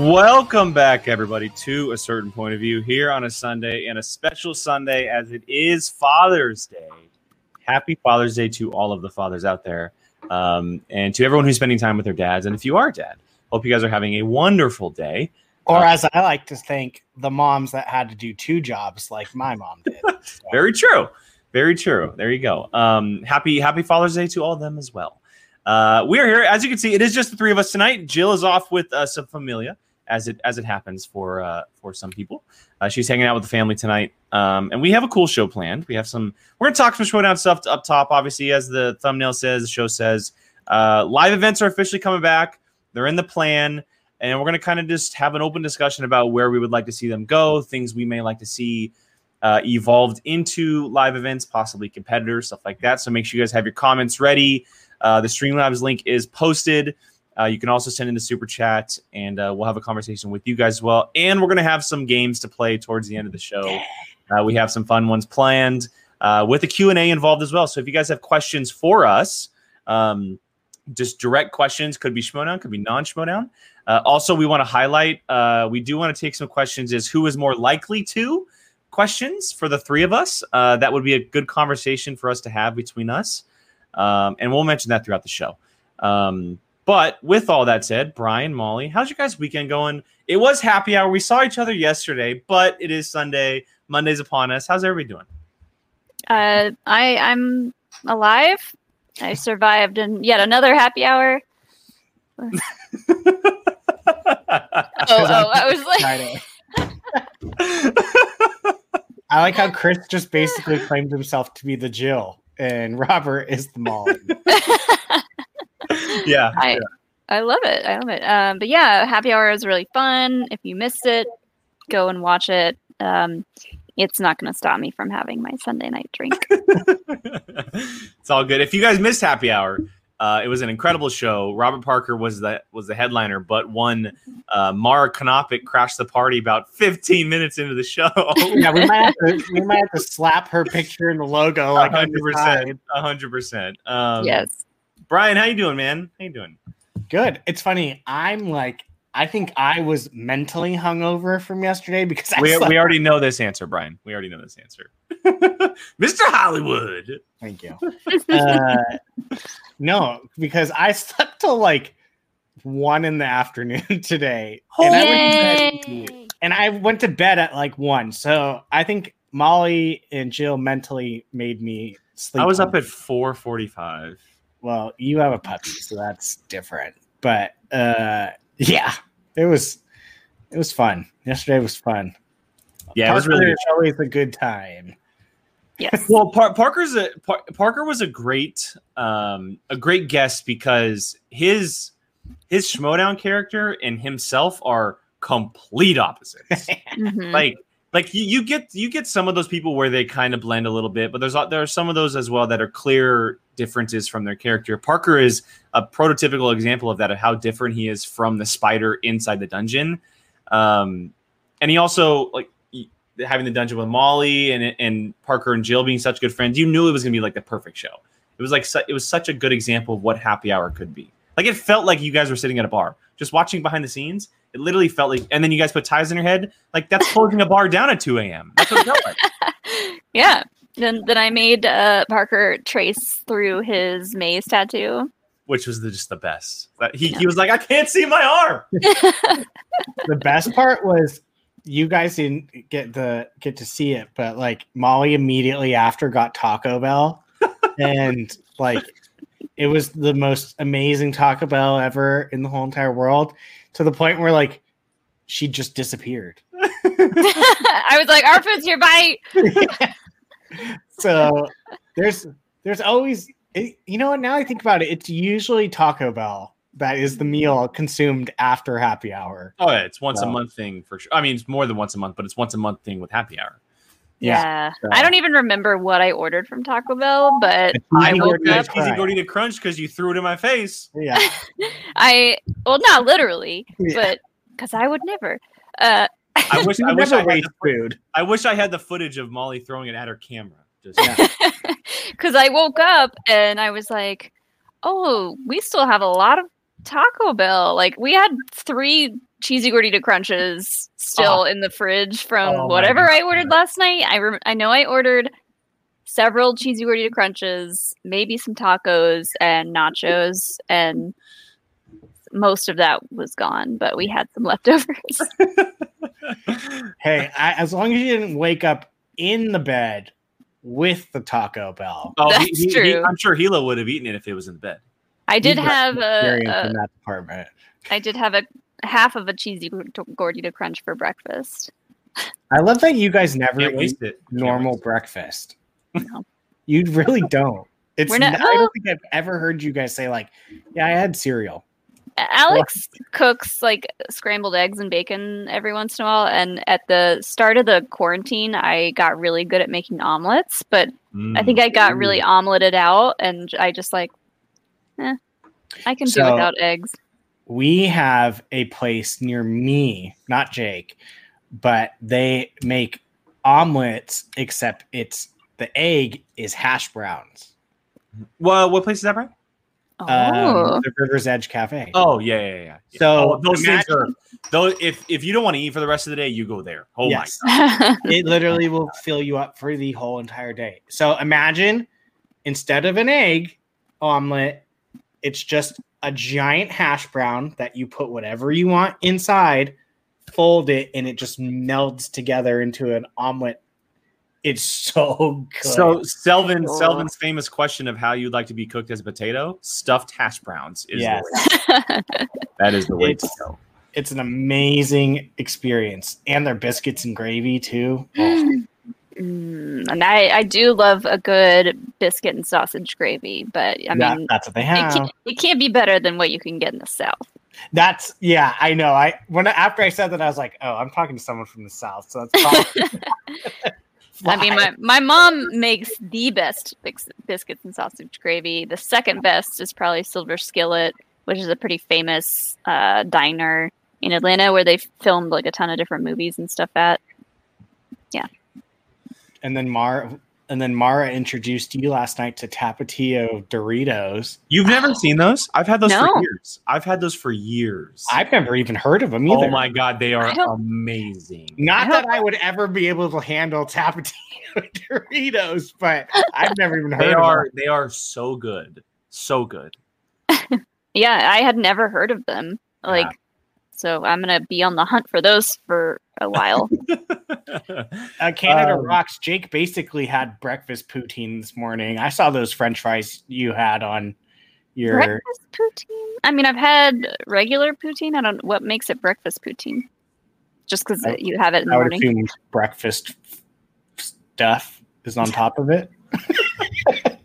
Welcome back, everybody, to a certain point of view here on a Sunday and a special Sunday as it is Father's Day. Happy Father's Day to all of the fathers out there um, and to everyone who's spending time with their dads. And if you are dad, hope you guys are having a wonderful day. Or Uh, as I like to think, the moms that had to do two jobs like my mom did. So, Very true. Very true. There you go. Um, happy Happy Father's Day to all of them as well. Uh, we are here, as you can see. It is just the three of us tonight. Jill is off with uh, some familia, as it as it happens for uh, for some people. Uh, she's hanging out with the family tonight, um, and we have a cool show planned. We have some. We're gonna talk some Schmoedown stuff up top, obviously, as the thumbnail says. The show says uh, live events are officially coming back. They're in the plan, and we're gonna kind of just have an open discussion about where we would like to see them go, things we may like to see uh, evolved into live events, possibly competitors, stuff like that. So make sure you guys have your comments ready. Uh, the Streamlabs link is posted. Uh, you can also send in the super chat, and uh, we'll have a conversation with you guys as well. And we're going to have some games to play towards the end of the show. Uh, we have some fun ones planned uh, with a Q&A involved as well. So if you guys have questions for us, um, just direct questions, could be Schmoedown, could be non-Schmoedown. Uh, also, we want to highlight, uh, we do want to take some questions is who is more likely to questions for the three of us. Uh, that would be a good conversation for us to have between us. Um, and we'll mention that throughout the show. Um, but with all that said, Brian, Molly, how's your guys' weekend going? It was happy hour. We saw each other yesterday, but it is Sunday. Monday's upon us. How's everybody doing? Uh, I I'm alive. I survived in yet another happy hour. Oh, oh, I was like, I like how Chris just basically claimed himself to be the Jill and Robert is the Molly. yeah. I I love it. I love it. Um, but yeah, happy hour is really fun. If you missed it, go and watch it. Um, it's not going to stop me from having my Sunday night drink. it's all good. If you guys missed Happy Hour, uh, it was an incredible show. Robert Parker was the was the headliner, but one uh, Mara Knopic crashed the party about 15 minutes into the show. yeah, we might have to we might have to slap her picture in the logo like on hundred the side. percent, hundred percent. Um, yes. Brian, how you doing, man? How you doing? Good. It's funny. I'm like I think I was mentally hungover from yesterday because I We, slept- we already know this answer, Brian. We already know this answer. Mr. Hollywood. Thank you. Uh, no, because I slept till like one in the afternoon today, and I, went to bed, and I went to bed at like one. So I think Molly and Jill mentally made me sleep. I was up at 4:45. Well, you have a puppy, so that's different. But uh, yeah, it was it was fun. Yesterday was fun. Yeah, it was really is always a good time. Yes. Well, Par- Parker's a Par- Parker was a great um, a great guest because his his Schmoedown character and himself are complete opposites. Mhm. like like you, you get you get some of those people where they kind of blend a little bit, but there's there are some of those as well that are clear differences from their character. Parker is a prototypical example of that of how different he is from the spider inside the dungeon. Um, and he also like having the dungeon with Molly and and Parker and Jill being such good friends. You knew it was gonna be like the perfect show. It was like su- it was such a good example of what happy hour could be. Like it felt like you guys were sitting at a bar, just watching behind the scenes. It literally felt like, and then you guys put ties in your head. Like that's closing a bar down at 2 a.m. That's what it felt like. yeah. Then then I made uh, Parker trace through his maze tattoo. which was the, just the best. That he, he was like, I can't see my arm. the best part was you guys didn't get the get to see it, but like Molly immediately after got Taco Bell, and like it was the most amazing Taco Bell ever in the whole entire world. To the point where like she just disappeared. I was like, our food's here, bye. so there's there's always it, you know what now I think about it, it's usually Taco Bell that is the meal consumed after happy hour. Oh yeah, it's once a month thing for sure. I mean, it's more than once a month, but it's once a month thing with happy hour. Yeah. so- I don't even remember what I ordered from Taco Bell, but I woke up- Easy crunch. gordita crunch because you threw it in my face. Yeah. I well not literally, Yeah. but because I would never. Uh, I wish I wish I had the, food. I wish I had the footage of Molly throwing it at her camera. Just Yeah. because I woke up and I was like, "Oh, we still have a lot of Taco Bell. Like we had three cheesy gordita crunches still ah. in the fridge from Oh whatever I ordered last night. I rem- I know I ordered several cheesy gordita crunches, maybe some tacos and nachos, and most of that was gone. But we had some leftovers. Hey, I, as long as you didn't wake up in the bed with the Taco Bell. Oh, That's he- he- true. I'm sure Hilo would have eaten it if it was in the bed. I did You've got have a, a in that department. I did have a half of a cheesy gordita crunch for breakfast. I love that you guys never Can't eat waste it. Normal waste breakfast. No. You really don't. It's We're not- n- I don't think I've ever heard you guys say like, "Yeah, I had cereal." Alex cooks like scrambled eggs and bacon every once in a while. And at the start of the quarantine, I got really good at making omelets, but it. I think Mm. I got really omeletted out and I just like, eh, I can do without eggs. We have a place near me, not Jake, but they make omelets. Except it's the egg is hash browns. Well, what place is that, Brian? Oh, Um, the River's Edge Cafe. Oh yeah, yeah, yeah. yeah. So, Oh, those things are those. If if you don't want to eat for the rest of the day, you go there. Oh yes. my! it literally will fill you up for the whole entire day. So imagine instead of an egg omelet, it's just a giant hash brown that you put whatever you want inside, fold it, and it just melds together into an omelet. It's so good. So Selvin, Oh. Selvin's famous question of how you'd like to be cooked as a potato, stuffed hash browns is Yes. the way. That is the way to go. it's an amazing experience. And their biscuits and gravy too. Oh, Mm, and I, I do love a good biscuit and sausage gravy, but I that- mean, that's what they it have. can't, it can't be better than what you can get in the South. That's yeah, I know. I when after I said that, I was like, oh, I'm talking to someone from the south, so that's probably. I mean, my, my mom makes the best bis- biscuits and sausage gravy. The second best is probably Silver Skillet, which is a pretty famous uh, diner in Atlanta where they filmed like a ton of different movies and stuff at. And then Mara and then Mara introduced you last night to Tapatio Doritos. You've never seen those? I've had those No. for years. I've had those for years. I've never even heard of them either. oh my god, they are amazing. Not I that I would ever be able to handle Tapatio Doritos, but I've never even heard They of are them. they are so good, so good. Yeah, I had never heard of them. Like, so I'm gonna be on the hunt for those for a while. Uh, Canada Um, Rocks. Jake basically had breakfast poutine this morning. I saw those French fries you had on your. breakfast poutine. I mean, I've had regular poutine. I don't. Know what makes it breakfast poutine? Just because you have it in the would morning. assume breakfast stuff is on top of it.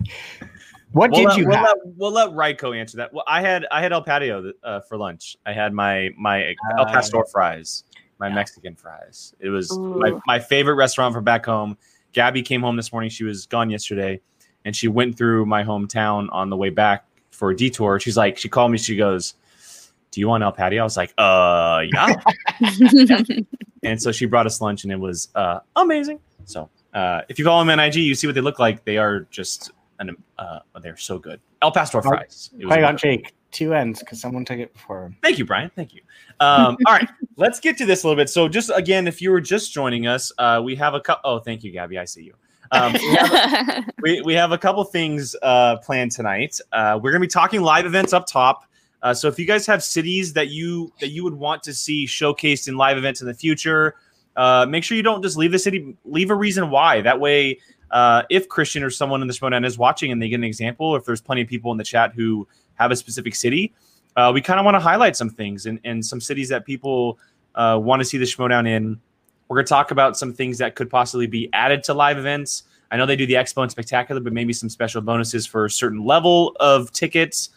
what we'll did let, you we'll have? Let, we'll let Ryko answer that. Well, I had I had El Patio uh, for lunch. I had my my El Uh, Pastor fries, my yeah. Mexican fries. It was my, Ooh. my favorite restaurant from back home. Gabby came home this morning. She was gone yesterday, and she went through my hometown on the way back for a detour. She's like, she called me. She goes, "Do you want El Patio?" I was like, "Uh, yeah." and so she brought us lunch, and it was uh, amazing. So uh, if you follow them on IG, you see what they look like. They are just an uh, they're so good. El Pastor fries. It was I. Jake two ends because someone took it before him. Thank you, Brian. Thank you. Um, all right, let's get to this a little bit. So, just again, if you were just joining us, uh, we have a couple. Oh, thank you, Gabby. I see you. Um, we, have, we, we have a couple things uh, planned tonight. Uh, we're going to be talking live events up top. Uh, so, if you guys have cities that you that you would want to see showcased in live events in the future, uh, make sure you don't just leave the city. Leave a reason why. That way, uh, if Kristian or someone in the Schmoedown is watching and they get an example, or if there's plenty of people in the chat who have a specific city, uh, we kind of want to highlight some things and, and some cities that people uh, want to see the Schmoedown in. We're going to talk about some things that could possibly be added to live events. I know they do the Expo and Spectacular, but maybe some special bonuses for a certain level of tickets.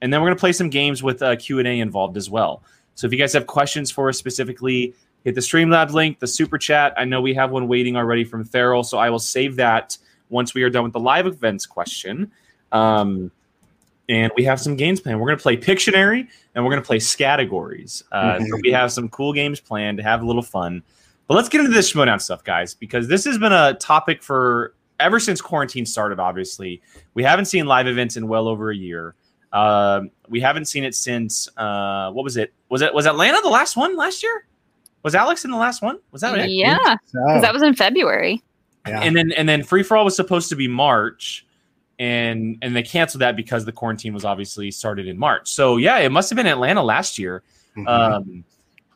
And then we're going to play some games with uh, Q&A involved as well. So if you guys have questions for us specifically, hit the Streamlabs link, the super chat. I know we have one waiting already from Farrell, so I will save that once we are done with the live events question. Um, and we have some games planned. We're going to play Pictionary and we're going to play Scattergories. Uh, so we have some cool games planned to have a little fun. But let's get into this Schmoedown stuff, guys, because this has been a topic for ever since quarantine started. Obviously, we haven't seen live events in well over a year. Uh, we haven't seen it since uh, what was it? Was it was Atlanta the last one last year? Was Alex in the last one? Was that it? Yeah, So, because that was in February. yeah. And then and then free for all was supposed to be March, and and they canceled that because the quarantine was obviously started in March. So yeah, it must have been Atlanta last year. Mhm. Um,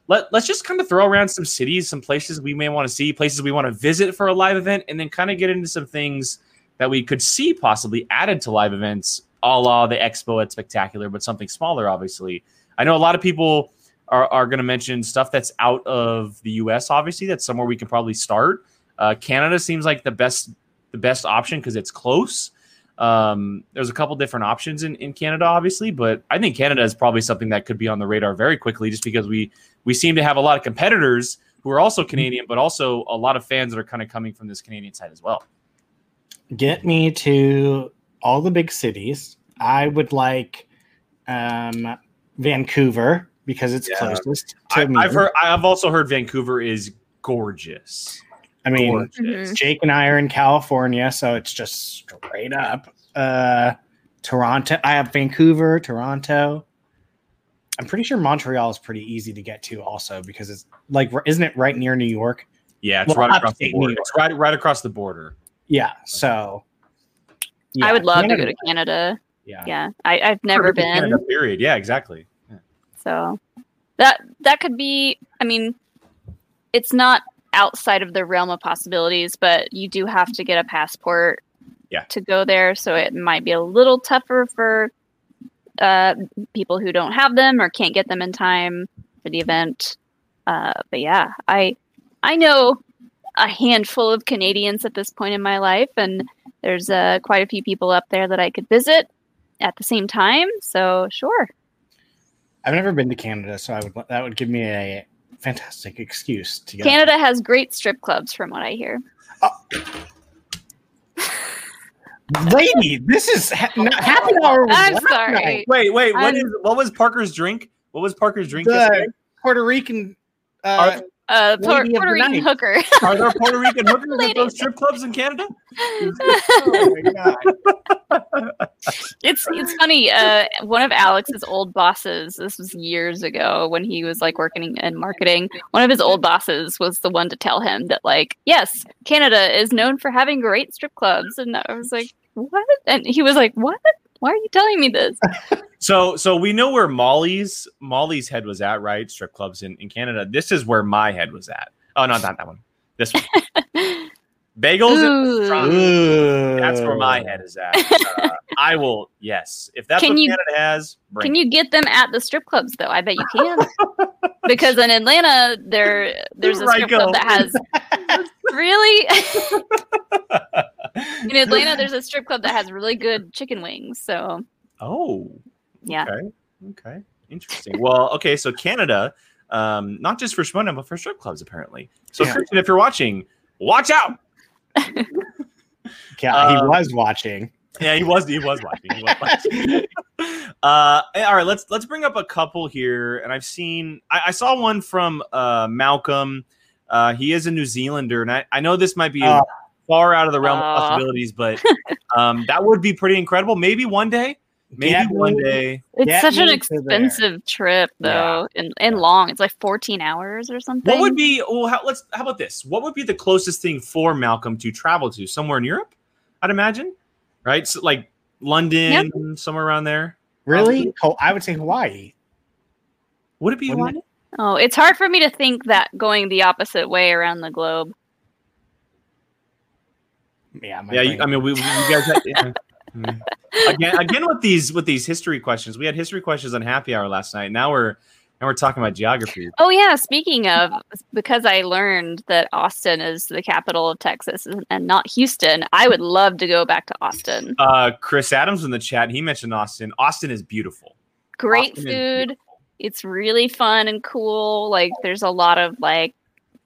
let let's just kind of throw around some cities, some places we may want to see, places we want to visit for a live event, and then kind of get into some things that we could see possibly added to live events, a la the Expo at Spectacular, but something smaller, obviously. I know a lot of people are, are going to mention stuff that's out of the U.S. Obviously, that's somewhere we can probably start. Uh, Canada seems like the best the best option because it's close. Um, there's a couple different options in, in Canada, obviously, but I think Canada is probably something that could be on the radar very quickly, just because we we seem to have a lot of competitors who are also Canadian, but also a lot of fans that are kind of coming from this Canadian side as well. get me to all the big cities. I would like um, Vancouver because it's Yeah. closest to I, me. I've heard. I've also heard Vancouver is gorgeous. I mean, gorgeous. Jake and I are in California, so it's just straight up. Uh, Toronto. I have Vancouver, Toronto. I'm pretty sure Montreal is pretty easy to get to, also because it's like, isn't it right near New York? Yeah, it's Well, right across the border. It's right right across the border. Yeah. So, yeah, I would love to go to Canada. Yeah. Yeah, I, I've never been. Canada, period. Yeah, exactly. So that that could be. I mean, it's not outside of the realm of possibilities, but you do have to get a passport. Yeah. To go there, so it might be a little tougher for uh, people who don't have them or can't get them in time for the event. Uh, but yeah, I I know a handful of Canadians at this point in my life, and there's uh, quite a few people up there that I could visit at the same time. So sure. I've never been to Canada, so I would that would give me a fantastic excuse to get. Canada has great strip clubs, from what I hear. Lady, this is ha- not happy hour. I'm sorry. night. Wait, wait. What I'm- is what was Parker's drink? What was Parker's drink? The? Puerto Rican. Uh, Uh, Puerto, Puerto Rican night. hooker. Are there Puerto Rican hookers at those strip clubs in Canada? oh my god! it's it's funny. Uh, one of Alex's old bosses. This was years ago when he was like working in marketing. One of his old bosses was the one to tell him that like, yes, Canada is known for having great strip clubs, and I was like, what? And he was like, what? Why are you telling me this? So, so we know where Molly's Molly's head was at, right? Strip clubs in, in Canada. This is where my head was at. Oh, no, not that one. This one. Bagels. and Ooh. pastrami. Ooh. That's where my head is at. Uh, I will. Yes, if that's Can what you- Canada has, bring Can it. you get them at the strip clubs though? I bet you can. because in Atlanta, there there's a strip Rico. club that has really in Atlanta there's a strip club that has really good chicken wings. So Oh, yeah. Okay. Okay. Interesting. well, okay. So Canada, um, not just for Shmona, but for strip clubs, apparently. So, Yeah. Kristian, if you're watching, watch out. Yeah, he Um, was watching. Yeah, he was. He was watching. He was watching. uh, all right. Let's let's bring up a couple here, and I've seen. I, I saw one from uh, Malcolm. Uh, he is a New Zealander, and I, I know this might be Uh, far out of the realm of possibilities, but um, that would be pretty incredible. Maybe one day. Maybe Get one me- day. It's Get such an me to there. expensive trip though, and, and long. It's like 14 hours or something. What would be? Well, how, let's. How about this? What would be the closest thing for Malcolm to travel to? Somewhere in Europe, I'd imagine, right? So like London, somewhere around there. Really? Oh, I would say Hawaii. Would it be Wouldn't Hawaii? Oh, it's hard for me to think that going the opposite way around the globe. Yeah, Yeah, you, I mean, we, we you guys. Had, yeah. Again, again with these with these history questions. We had history questions on Happy Hour last night. Now we're now we're talking about geography. Oh yeah, speaking of, because I learned that Austin is the capital of Texas and- and not Houston, I would love to go back to Austin. Uh, Chris Adams in the chat. He mentioned Austin. Austin is beautiful. Great Austin food. beautiful. It's really fun and cool. Like there's a lot of like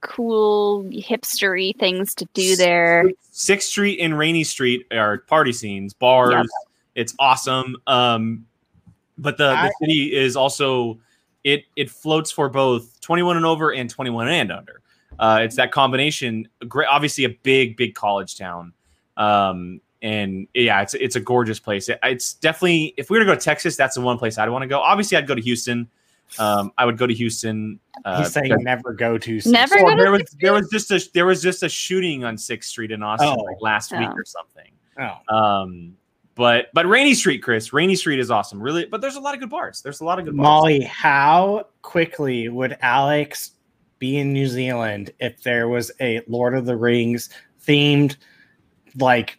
cool hipstery things to do there. Sixth Street and Rainey Street are party scenes, bars. Yep. It's awesome. Um, but the, the city is also it it floats for both 21 and over and 21 and under. Uh, it's that combination. Great, obviously a big big college town. Um, and yeah, it's it's a gorgeous place. It, it's definitely if we were to go to Texas, that's the one place I'd want to go. Obviously, I'd go to Houston. Um, I would go to Houston. Uh, He's saying because- never go to. Never Well, go to there was Sixth there was just a there was just a shooting on Sixth Street in Austin Oh. like last week Oh. or something. Oh, Um, but but Rainey Street, Chris, Rainey Street is awesome. Really, but there's a lot of good bars. There's a lot of good bars. Molly, how quickly would Alex be in New Zealand if there was a Lord of the Rings themed, like,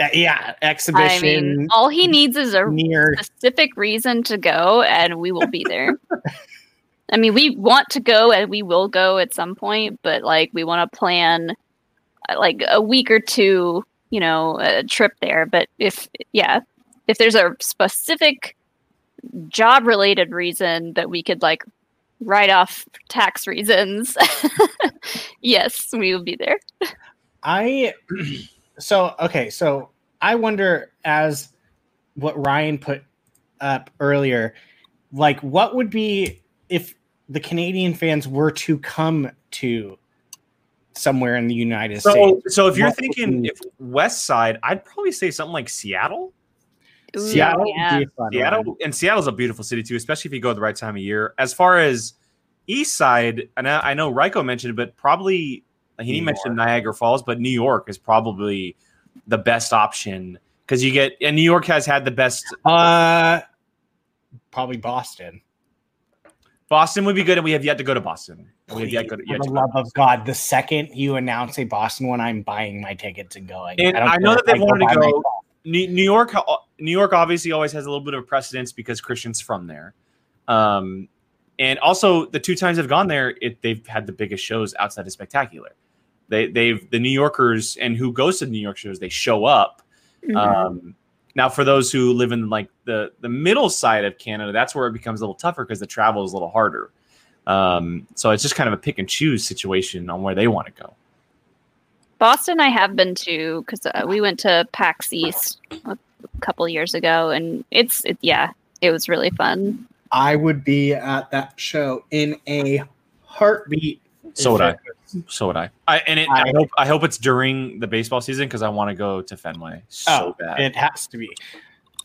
uh, yeah, I exhibition mean, all he needs is a near? specific reason to go, and we will be there. I mean, we want to go, and we will go at some point, but like, we want to plan uh, like a week or two, you know, a trip there. But if, yeah, if there's a specific job related reason that we could like write off tax reasons, yes, we will be there. I so okay, so I wonder as what Ryan put up earlier, like what would be if the Canadian fans were to come to somewhere in the United So, States? so if you're What thinking be- if West Side, I'd probably say something like Seattle. Ooh, Seattle yeah. be one. Seattle and Seattle's a beautiful city too, especially if you go at the right time of year. As far as East Side, and I, I know Ryko mentioned it, but probably he New mentioned York. Niagara Falls, but New York is probably the best option because you get and New York has had the best. Uh, probably Boston. Boston would be good, and we have yet to go to Boston. We have Please, yet, go to, for yet the to go. love of God, the second you announce a Boston one, I'm buying my tickets and going. And don't I know that they I wanted to go-. New, New York, New York obviously always has a little bit of precedence because Kristian's from there. Um, and also the two times I've gone there, it, they've had the biggest shows outside of spectacular. They, they've the New Yorkers and who goes to the New York shows, they show up. Mhm. Um, now, for those who live in like the the middle side of Canada, that's where it becomes a little tougher because the travel is a little harder. Um, so it's just kind of a pick and choose situation on where they want to go. Boston, I have been to because uh, we went to PAX East a couple years ago, and it's it, yeah, it was really fun. I would be at that show in a heartbeat. So would I. So would I. I and it, I, I- hope I hope it's during the baseball season because I want to go to Fenway so Oh, bad. it has to be.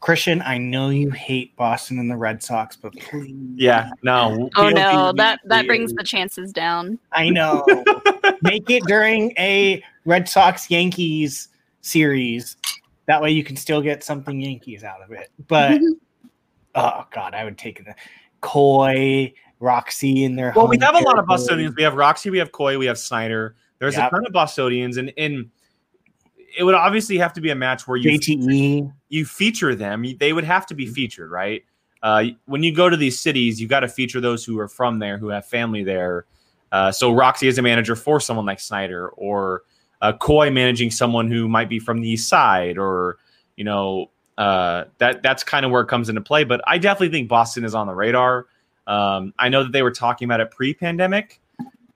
Kristian, I know you hate Boston and the Red Sox, but please. yeah, no. Oh no, that that brings the chances down. I know. Make it during a Red Sox Yankees series. That way you can still get something Yankees out of it. But oh god, I would take the Coy, Roxy in their Well, we have a lot of. Bostonians. We have Roxy, we have Coy, we have Snyder. There's Yep. a ton of Bostonians, and and it would obviously have to be a match where you JTE. you feature them. They would have to be featured, right? Uh, when you go to these cities, you got to feature those who are from there, who have family there. Uh, so Roxy is a manager for someone like Snyder, or uh, Coy managing someone who might be from the East Side, or you know uh, that that's kind of where it comes into play. But I definitely think Boston is on the radar. Um, I know that they were talking about it pre-pandemic,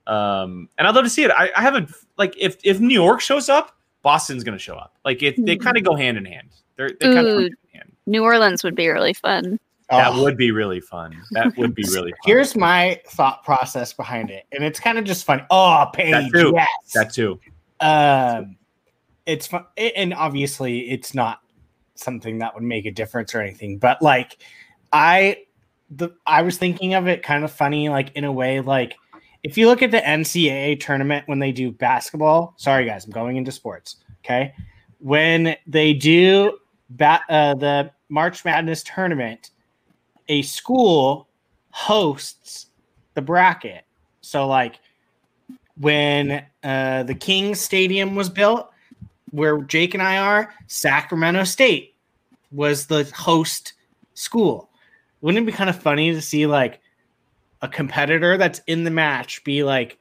um, and I'd love to see it. I, I haven't like if if New York shows up, Boston's going to show up. Like it, they kind of go hand in hand. They're they kind of hand hand. New Orleans would be really fun. That Oh. would be really fun. That would be really fun. Here's my thought process behind it, and it's kind of just funny. Oh, Paige, too. yes. that too. um, it's fun, and obviously it's not something that would make a difference or anything. But like, I the I was thinking of it kind of funny, like in a way, like if you look at the NCAA tournament when they do basketball. Sorry, guys, I'm going into sports. Okay, when they do ba- uh, the March Madness tournament, a school hosts the bracket. So like when uh, the Kings Stadium was built, where Jake and I are, Sacramento State was the host school. Wouldn't it be kind of funny to see like a competitor that's in the match be like,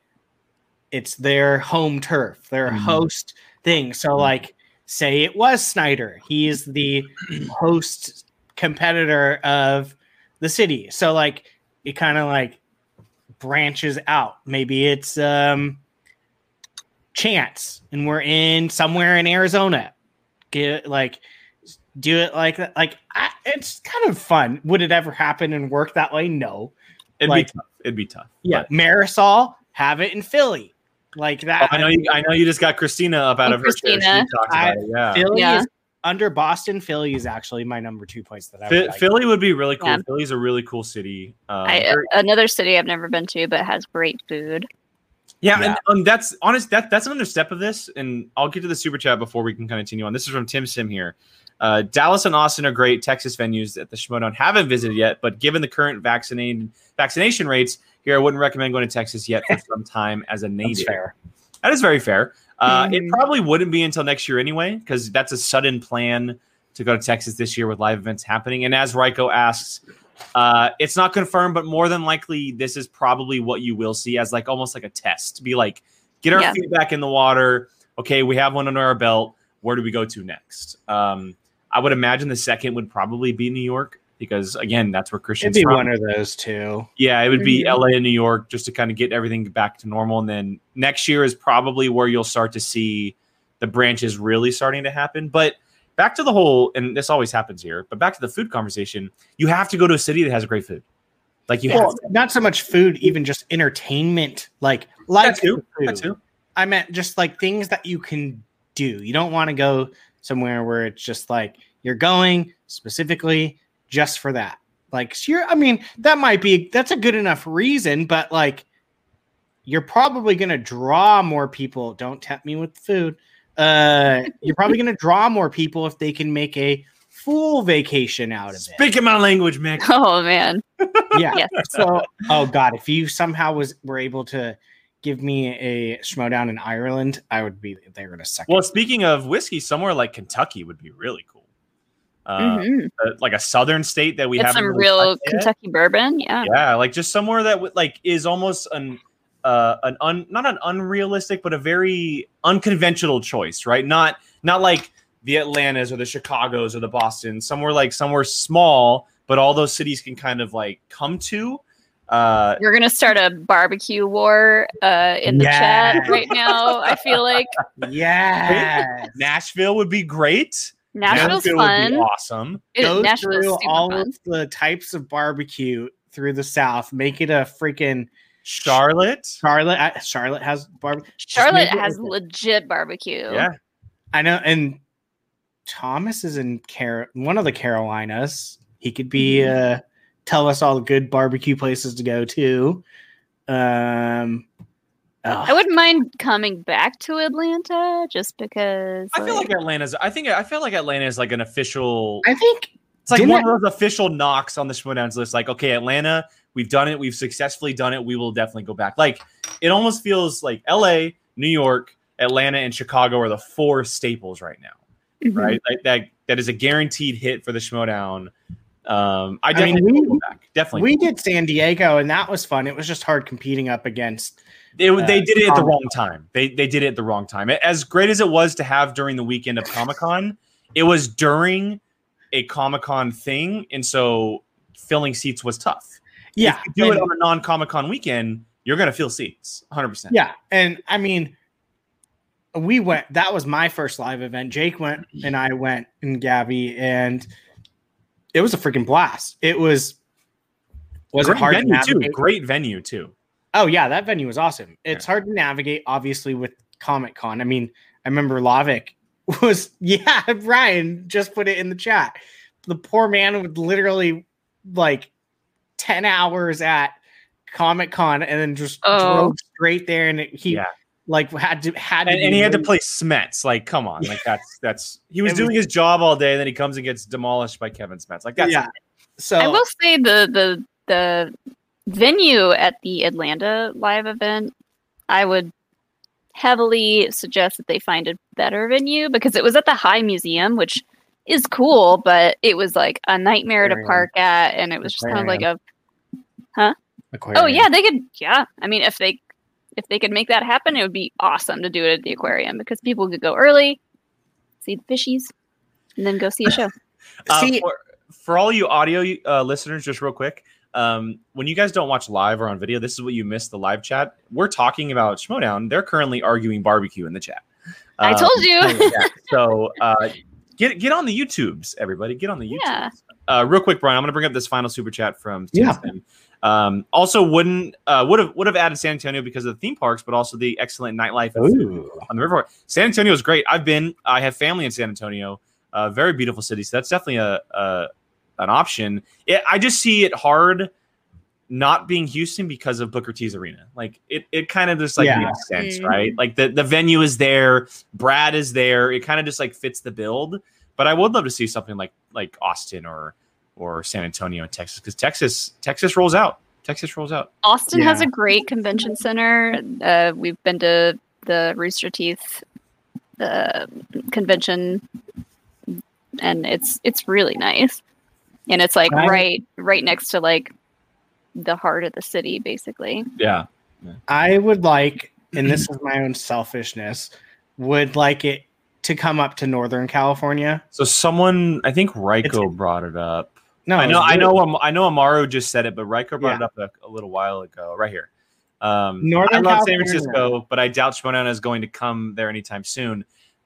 it's their home turf, their Mhm. host thing. So Mhm. like, say it was Snyder, he's the host competitor of the city. So like, it kind of like branches out. Maybe it's um chance and we're in somewhere in Arizona. Get like do it like that. Like I, it's kind of fun. Would it ever happen and work that way? No. It'd Like- be tough. It'd be tough. Yeah, But Marisol have it in Philly. like that. Oh, I know you. I know you just got Christina up out Oh, of her chair. She Christina. I- about it, yeah. Philly Yeah. is under Boston. Philly is actually my number two place that I Phi- would like. Philly would be really cool. Yeah. Philly's a really cool city. Um, I, very- another city I've never been to, but has great food. Yeah, Yeah. and um, that's honest. That that's another step of this, and I'll get to the super chat before we can continue on. This is from Tim Sim here. Uh, Dallas and Austin are great Texas venues that the Schmodown haven't visited yet, but given the current vaccinated vaccination rates here, I wouldn't recommend going to Texas yet for some time as a native. fair. That is very fair. Uh, It Mhm. probably wouldn't be until next year anyway, because that's a sudden plan to go to Texas this year with live events happening. And as Ryko asks, uh, it's not confirmed, but more than likely, this is probably what you will see as like almost like a test. Be like, get our Yeah. feet back in the water. Okay, we have one under our belt. Where do we go to next? Um, I would imagine the second would probably be New York because again, that's where It'd Kristian's be from. one of those two. Yeah, it would be Mhm. LA and New York just to kind of get everything back to normal. And then next year is probably where you'll start to see the branches really starting to happen. But back to the whole, and this always happens here, but back to the food conversation, you have to go to a city that has great food. Like you have Well, to. not so much food, even just entertainment. Like like That too. food. That too. I meant just like things that you can do. You don't want to go somewhere where it's just like you're going specifically just for that. Like, so you're, I mean, that might be that's a good enough reason, but like, you're probably gonna draw more people. Don't tempt me with food. Uh, you're probably gonna draw more people if they can make a full vacation out of it. Speaking my language, Mick. Oh man, Yeah. Yes. So, oh god, if you somehow was were able to give me a Schmoedown in Ireland, I would be there in a second. Well, speaking of whiskey, somewhere like Kentucky would be really cool. Uh, Mhm. uh, like a southern state that we haven't some really real touched yet. Kentucky bourbon. Yeah. yeah like just somewhere that would like is almost an uh an un not an unrealistic but a very unconventional choice right not not like the atlantas or the chicagos or the boston somewhere like somewhere small but all those cities can kind of like come to uh We're gonna start a barbecue war uh, in the Yes. chat right now. I feel like yeah. nashville would be great Nashville's Nashville would be awesome It- Go Nashville's through all fun. of the types of barbecue through the South. Make it a freaking charlotte Charlotte. uh, Charlotte has barbecue. Charlotte has like a- legit barbecue. yeah I know, and Thomas is in Car- one of the Carolinas. He could be Mm-hmm. uh, tell us all the good barbecue places to go to. Um, I wouldn't mind coming back to Atlanta just because. i feel like atlanta's i think i feel like atlanta is like an official I think It's like Didn't one of those official knocks on the Schmoedowns list. Like, okay, Atlanta, we've done it. We've successfully done it. We will definitely go back. Like, it almost feels like LA, New York, Atlanta, and Chicago are the four staples right now, Mhm. right? Like that that is a guaranteed hit for the Schmoedown. Um, I I mean, definitely we- back. Definitely. we did San Diego, and that was fun. It was just hard competing up against. It, they uh, did it at the wrong time. They they did it at the wrong time. As great as it was to have during the weekend of Comic Con, it was during a Comic Con thing, and so filling seats was tough. Yeah, if you do it on a non Comic Con weekend, you're gonna fill seats, 100. percent Yeah, and I mean, we went. That was my first live event. Jake went, and I went, and Gabby, and it was a freaking blast. It was. Was Great it hard to venue too? navigate? Great venue too. Oh yeah, that venue was awesome. It's hard to navigate, obviously, with Comic Con. I mean, I remember Lavic was yeah. Ryan just put it in the chat. The poor man would literally like ten hours at Comic Con and then just Oh. drove straight there, and it, he Yeah. Like had to had to And, be and he had to play Smets. Like, come on, like that's that's he was doing his job all day, and then he comes and gets demolished by Kevin Smets. Like that's yeah. So I will say the the the venue at the Atlanta live event, I would heavily suggest that they find a better venue because it was at the High Museum, which is cool, but it was like a nightmare to park at, and it was just kind of like a Huh? oh yeah, they could yeah. I mean, if they if they could make that happen, it would be awesome to do it at the aquarium because people could go early, see the fishies, and then go see a show. Uh, See- for, for all you audio uh, listeners, just real quick, um, when you guys don't watch live or on video, this is what you missed the live chat. We're talking about Schmoedown. They're currently arguing barbecue in the chat. I Um, told you. yeah, so uh, get get on the YouTubes, everybody. Get on the YouTubes. Yeah. Uh, real quick, Brian, I'm going to bring up this final super chat from Tim Yeah. Sim. Um, also, wouldn't uh, would have would have added San Antonio because of the theme parks, but also the excellent nightlife Ooh. on the river. San Antonio is great. I've been. I have family in San Antonio. Uh, very beautiful city. So that's definitely a, a an option. It, I just see it hard not being Houston because of Booker T's arena. Like it, it kind of just like Yeah. makes sense, Mhm. right? Like the the venue is there, Brad is there. It kind of just like fits the build. But I would love to see something like like Austin or or San Antonio in Texas because Texas Texas rolls out. Texas rolls out. Austin has a great convention center. Uh, we've been to the Rooster Teeth uh, convention, and it's it's really nice. And it's like I- right right next to like the heart of the city, basically. Yeah. I would like, and this is my own selfishness, would like it to come up to Northern California. So someone, I think Ryko brought it up. No, I know, I know, I know. Amaru just said it, but Ryko brought Yeah. it up a, a little while ago, right here. Um, Northern I love San Francisco, but I doubt Shimona is going to come there anytime soon.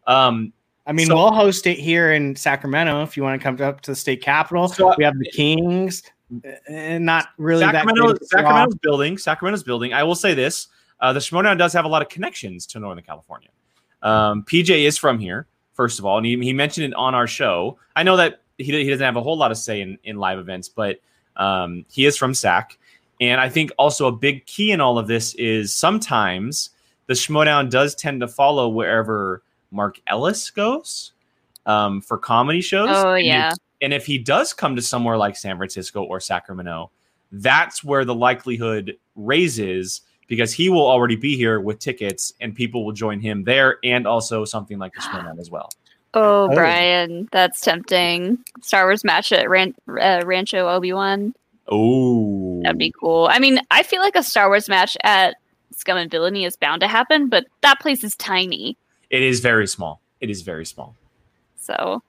Um, I mean, So- we'll host it here in Sacramento if you want to come up to the state capitol. So- we have the Kings, and not really Sacramento, that. great of a draw. Sacramento's building. Sacramento's building. I will say this: uh, the Schmoedown does have a lot of connections to Northern California. Um, PJ is from here, first of all, and he, he mentioned it on our show. I know that he, he doesn't have a whole lot of say in, in live events, but um, he is from Sac. And I think also a big key in all of this is sometimes the Schmoedown does tend to follow wherever Mark Ellis goes um, for comedy shows. Oh And if- yeah, and if he does come to somewhere like San Francisco or Sacramento, that's where the likelihood raises because he will already be here with tickets and people will join him there and also something like the Schmoedown as well. Oh, Oh. Brian, that's tempting. Star Wars match at Ran- uh, Rancho Obi Wan. Oh, That'd be cool. I mean, I feel like a Star Wars match at Scum and Villainy is bound to happen, but that place is tiny. it is very small. It is very small. So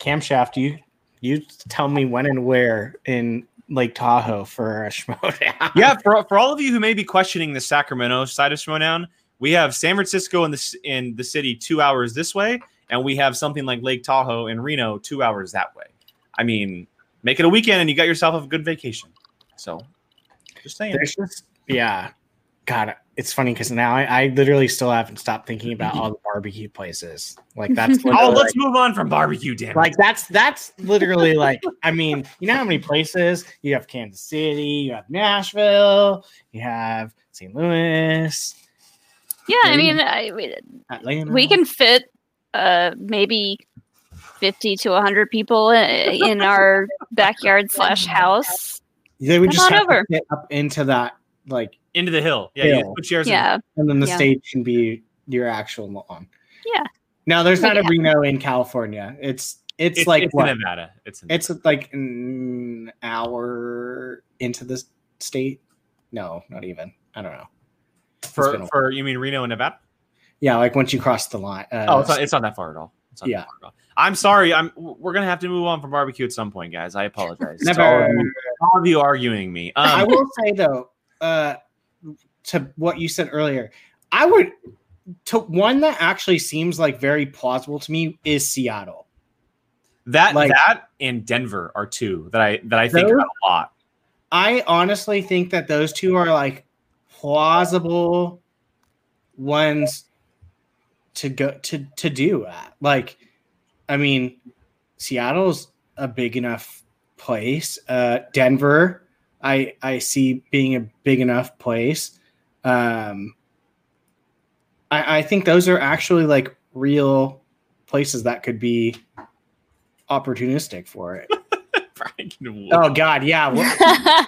Camshaft, you you tell me when and where in Lake Tahoe for a Schmoedown. yeah, for, for all of you who may be questioning the Sacramento side of Schmoedown, we have San Francisco in the in the city two hours this way, and we have something like Lake Tahoe in Reno two hours that way. I mean, make it a weekend and you got yourself a good vacation. So, just saying. There's just yeah. God, it's funny because now I, I literally still haven't stopped thinking about all the barbecue places. Like that's Oh, let's move on from barbecue, damn. like that's that's literally like I mean, you know how many places you have Kansas City, you have Nashville, you have St. Louis, yeah, I mean, I, we- we can fit uh maybe fifty to hundred people in our backyard slash house. they would come just on have over. to get up into that like, into the hill. Yeah, you Hill. put chairs. in- Yeah, and then the Yeah. stage can be your actual lawn. Yeah. No, there's Make not a Reno in California. It's it's, It's, like it's what? in Nevada. It's in It's like an hour into the state. No, not even. I don't know. For for you mean Reno and Nevada? Yeah, like once you cross the line. Uh, Oh, it's not, it's not that far at all. It's not that Yeah. far at all. I'm sorry. I'm. We're gonna have to move on from barbecue at some point, guys. I apologize. never. all, of you, all of you arguing me. I Um, will say though, uh, to what you said earlier, I would to one that actually seems like very plausible to me is Seattle. that like- that and Denver are two that I that I think Those- about a lot. I honestly think that those two are like plausible ones to go to to do at. Like, I mean, Seattle's a big enough place. Uh, Denver, I I see being a big enough place. Um, I I think those are actually like real places that could be opportunistic for it. Oh God, yeah.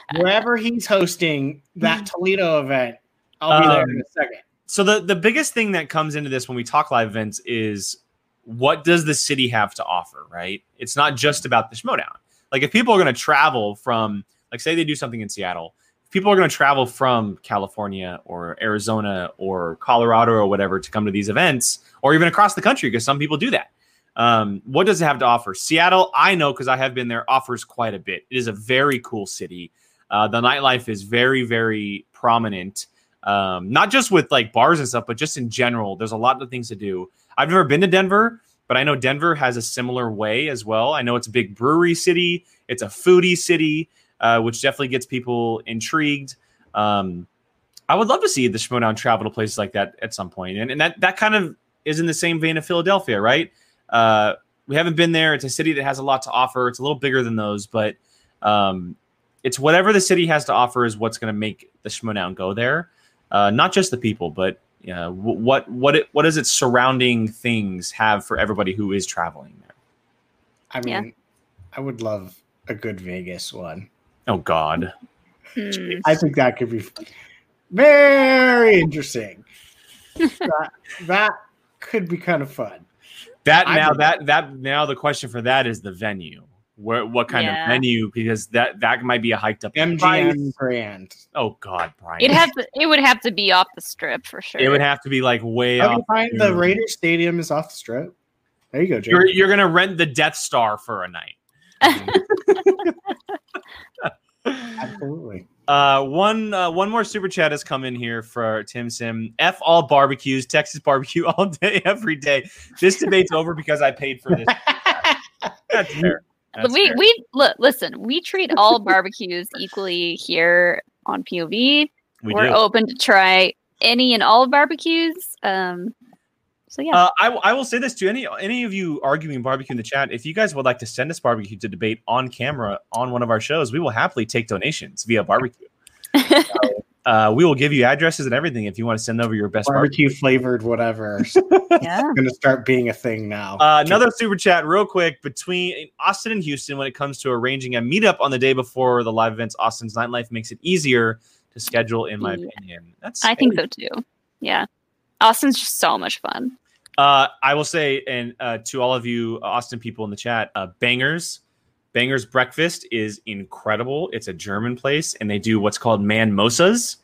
Wherever he's hosting that Toledo event, I'll be there in Um, a second. So the the biggest thing that comes into this when we talk live events is what does the city have to offer right? It's not just about the Schmoedown like if people are going to travel from like say they do something in seattle if people are going to travel from california or arizona or colorado or whatever to come to these events or even across the country because some people do that um, what does it have to offer? Seattle i know because i have been there offers quite a bit. It is a very cool city. Uh, the nightlife is very very prominent um, not just with like bars and stuff, but just in general. There's a lot of things to do. I've never been to Denver, but I know Denver has a similar way as well. I know it's a big brewery city, it's a foodie city. uh, which definitely gets people intrigued. Um, I would love to see the Schmoedown travel to places like that at some point, and, and that that kind of is in the same vein of Philadelphia, right? Uh, we haven't been there. It's a city that has a lot to offer. It's a little bigger than those, but um, it's whatever the city has to offer is what's going to make the Schmoedown go there. Uh, not just the people, but uh, what what it, what does its surrounding things have for everybody who is traveling there? I mean, yeah. I would love a good Vegas one. Oh God, hmm. I think that could be very interesting. that, that could be kind of fun. That now that that now the question for that is the venue. Where what kind yeah. of menu Because that that might be a hiked up MGM Grand. Oh God, Brian! It have to. It would have to be off the strip for sure. It would have to be like way off. Find the Raiders Stadium is off the strip. There you go, Jake. You're, you're gonna rent the Death Star for a night. Absolutely. Uh, one uh, one more super chat has come in here for Tim Sim. F all barbecues, Texas barbecue all day, every day. This debate's over because I paid for this. That's fair. That's we fair. we look listen. We treat all barbecues equally here on POV. We We're do. open to try any and all barbecues. Um, so yeah, Uh, I, I will say this to any any of you arguing barbecue in the chat. If you guys would like to send us barbecue to debate on camera on one of our shows, we will happily take donations via barbecue. uh, we will give you addresses and everything if you want to send over your best barbecue. Barbecue flavored whatever. yeah. going to start being a thing now. Uh, another super chat, real quick, between Austin and Houston when it comes to arranging a meetup on the day before the live events. Austin's nightlife makes it easier to schedule, in my Yeah. opinion. That's I think so too. Yeah, Austin's just so much fun. Uh, I will say, and uh, to all of you Austin people in the chat, uh, Bangers, Bangers Breakfast is incredible. It's a German place, and they do what's called man mosas,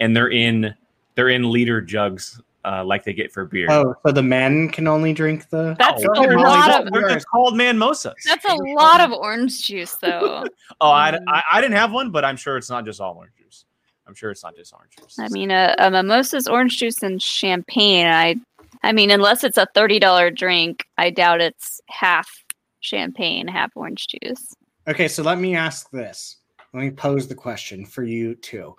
and they're in they're in liter jugs, uh, like they get for beer. oh, so the men can only drink the. That's Oh, a lot called- of they're called man mosas. that's a lot of orange juice though. Oh, I, I, I didn't have one, but I'm sure it's not just all orange juice. I'm sure it's not just orange juice. I mean, a, a mimosa's orange juice and champagne. I, I mean, unless it's a thirty dollar drink, I doubt it's half champagne, half orange juice. Okay, so let me ask this. Let me pose the question for you too.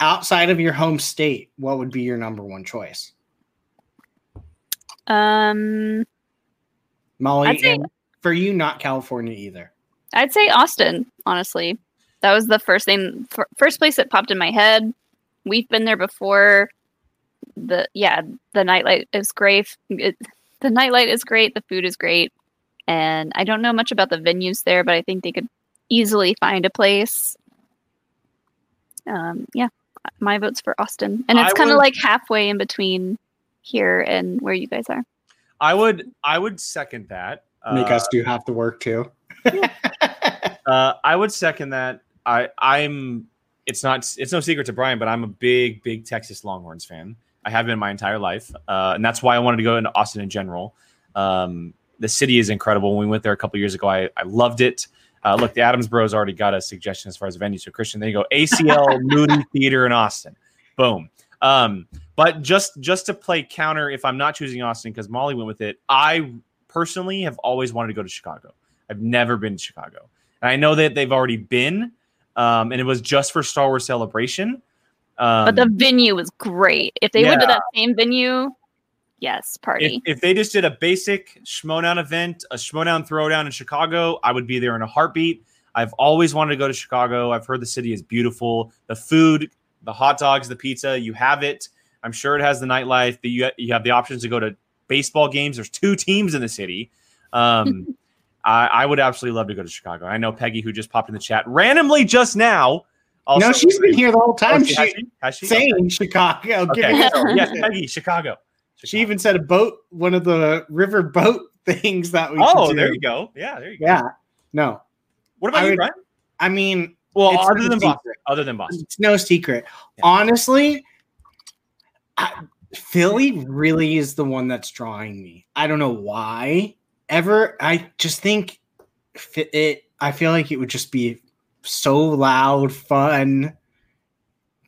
Outside of your home state, what would be your number one choice? Um, Molly, say- for you, not California either. I'd say Austin. Honestly, that was the first thing, first place that popped in my head. We've been there before. The yeah, the nightlight is great. It, the nightlight is great. The food is great, and I don't know much about the venues there, but I think they could easily find a place. Um, yeah, my vote's for Austin, and it's kind of would- like halfway in between here and where you guys are. I would I would second that. Make Uh, us do half the work too. Uh, I would second that. I I'm. It's not. It's no secret to Brian, but I'm a big, big Texas Longhorns fan. I have been my entire life, uh, and that's why I wanted to go into Austin in general. Um, the city is incredible. When we went there a couple years ago, I, I loved it. Uh, look, the Adams Bros already got a suggestion as far as a venue. So Kristian, there you go. ACL Moody Theater in Austin. Boom. Um, but just just to play counter, if I'm not choosing Austin because Molly went with it, I personally have always wanted to go to Chicago. I've never been to Chicago. And I know that they've already been, um, and it was just for Star Wars Celebration. Um, But the venue was great. If they went to that same venue, yes, party. if they just did a basic Schmoedown event, a Schmoedown throwdown in Chicago, I would be there in a heartbeat. I've always wanted to go to Chicago. I've heard the city is beautiful. The food, the hot dogs, the pizza, you have it. I'm sure it has the nightlife. That you you have the options to go to baseball games. There's two teams in the city. Um, I, I would absolutely love to go to Chicago. I know Peggy, who just popped in the chat randomly just now. Also, no, she's been here the whole Oh, time. she- she, has she? Has she? saying Chicago. Okay. giving Okay. So, yes. Peggy, Chicago. She even said a boat, one of the river boat things that we. Oh, there you go. Yeah, there you go. Yeah. No, What about I you, would- Brian? I mean, Well, other than Boston. secret. Other than Boston. It's no secret. Yeah. Honestly, I, Philly really is the one that's drawing me. I don't know why. Ever, I just think it. I feel like it would just be so loud, fun,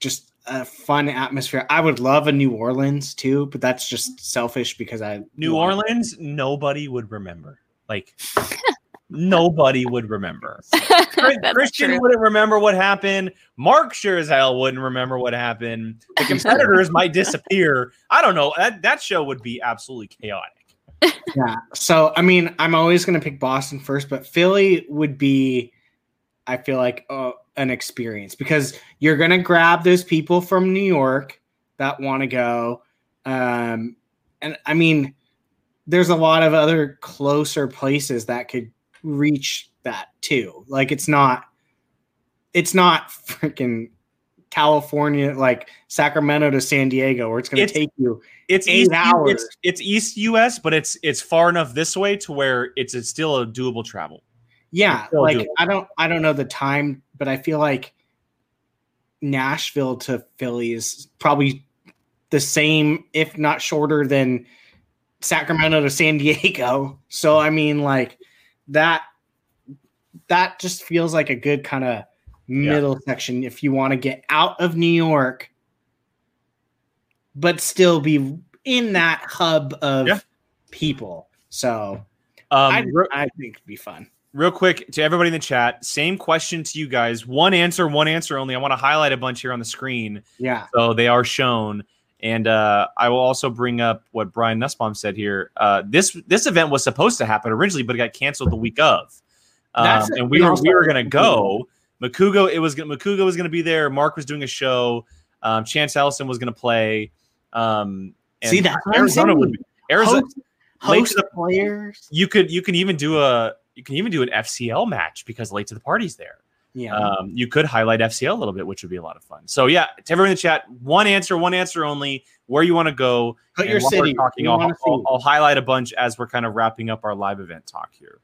just a fun atmosphere. I would love a New Orleans too, but that's just selfish because I New want- Orleans, nobody would remember. Like nobody would remember. Kristian true. wouldn't remember what happened. Mark sure as hell wouldn't remember what happened. The competitors might disappear. I don't know. That that show would be absolutely chaotic. Yeah. So I mean, I'm always going to pick Boston first, but Philly would be, I feel like, uh, an experience because you're going to grab those people from New York that want to go, um, and I mean, there's a lot of other closer places that could reach that too. Like it's not, it's not freaking California, like Sacramento to San Diego, where it's going to take you It's Eight east, hours. It's, it's east US, but it's it's far enough this way to where it's, it's still a doable travel. Yeah, like doable. I don't I don't know the time, but I feel like Nashville to Philly is probably the same, if not shorter than Sacramento to San Diego. So I mean, like that that just feels like a good kind of middle section if you want to get out of New York, but still be in that hub of Yeah. people. So Um, I, I think it'd be fun. Real quick to everybody in the chat, same question to you guys. One answer, one answer only. I want to highlight a bunch here on the screen. Yeah. So they are shown. And uh, I will also bring up what Brian Nussbaum said here. Uh, this this event was supposed to happen originally, but it got canceled the week of. Um, and we we were we were gonna go. Makugo, it was gonna- Makugo was gonna be there. Mark was doing a show. Um, Chance Ellison was gonna play. Um, and See, that's Arizona would be Arizona. host, host the- players. You could you can even do a you can even do an FCL match because late to the party's there. Yeah. Um, you could highlight FCL a little bit, which would be a lot of fun. So yeah, to everyone in the chat, one answer, one answer only. Where you want to go? Put your city. Talking, you I'll, wanna I'll. I'll highlight a bunch as we're kind of wrapping up our live event talk here.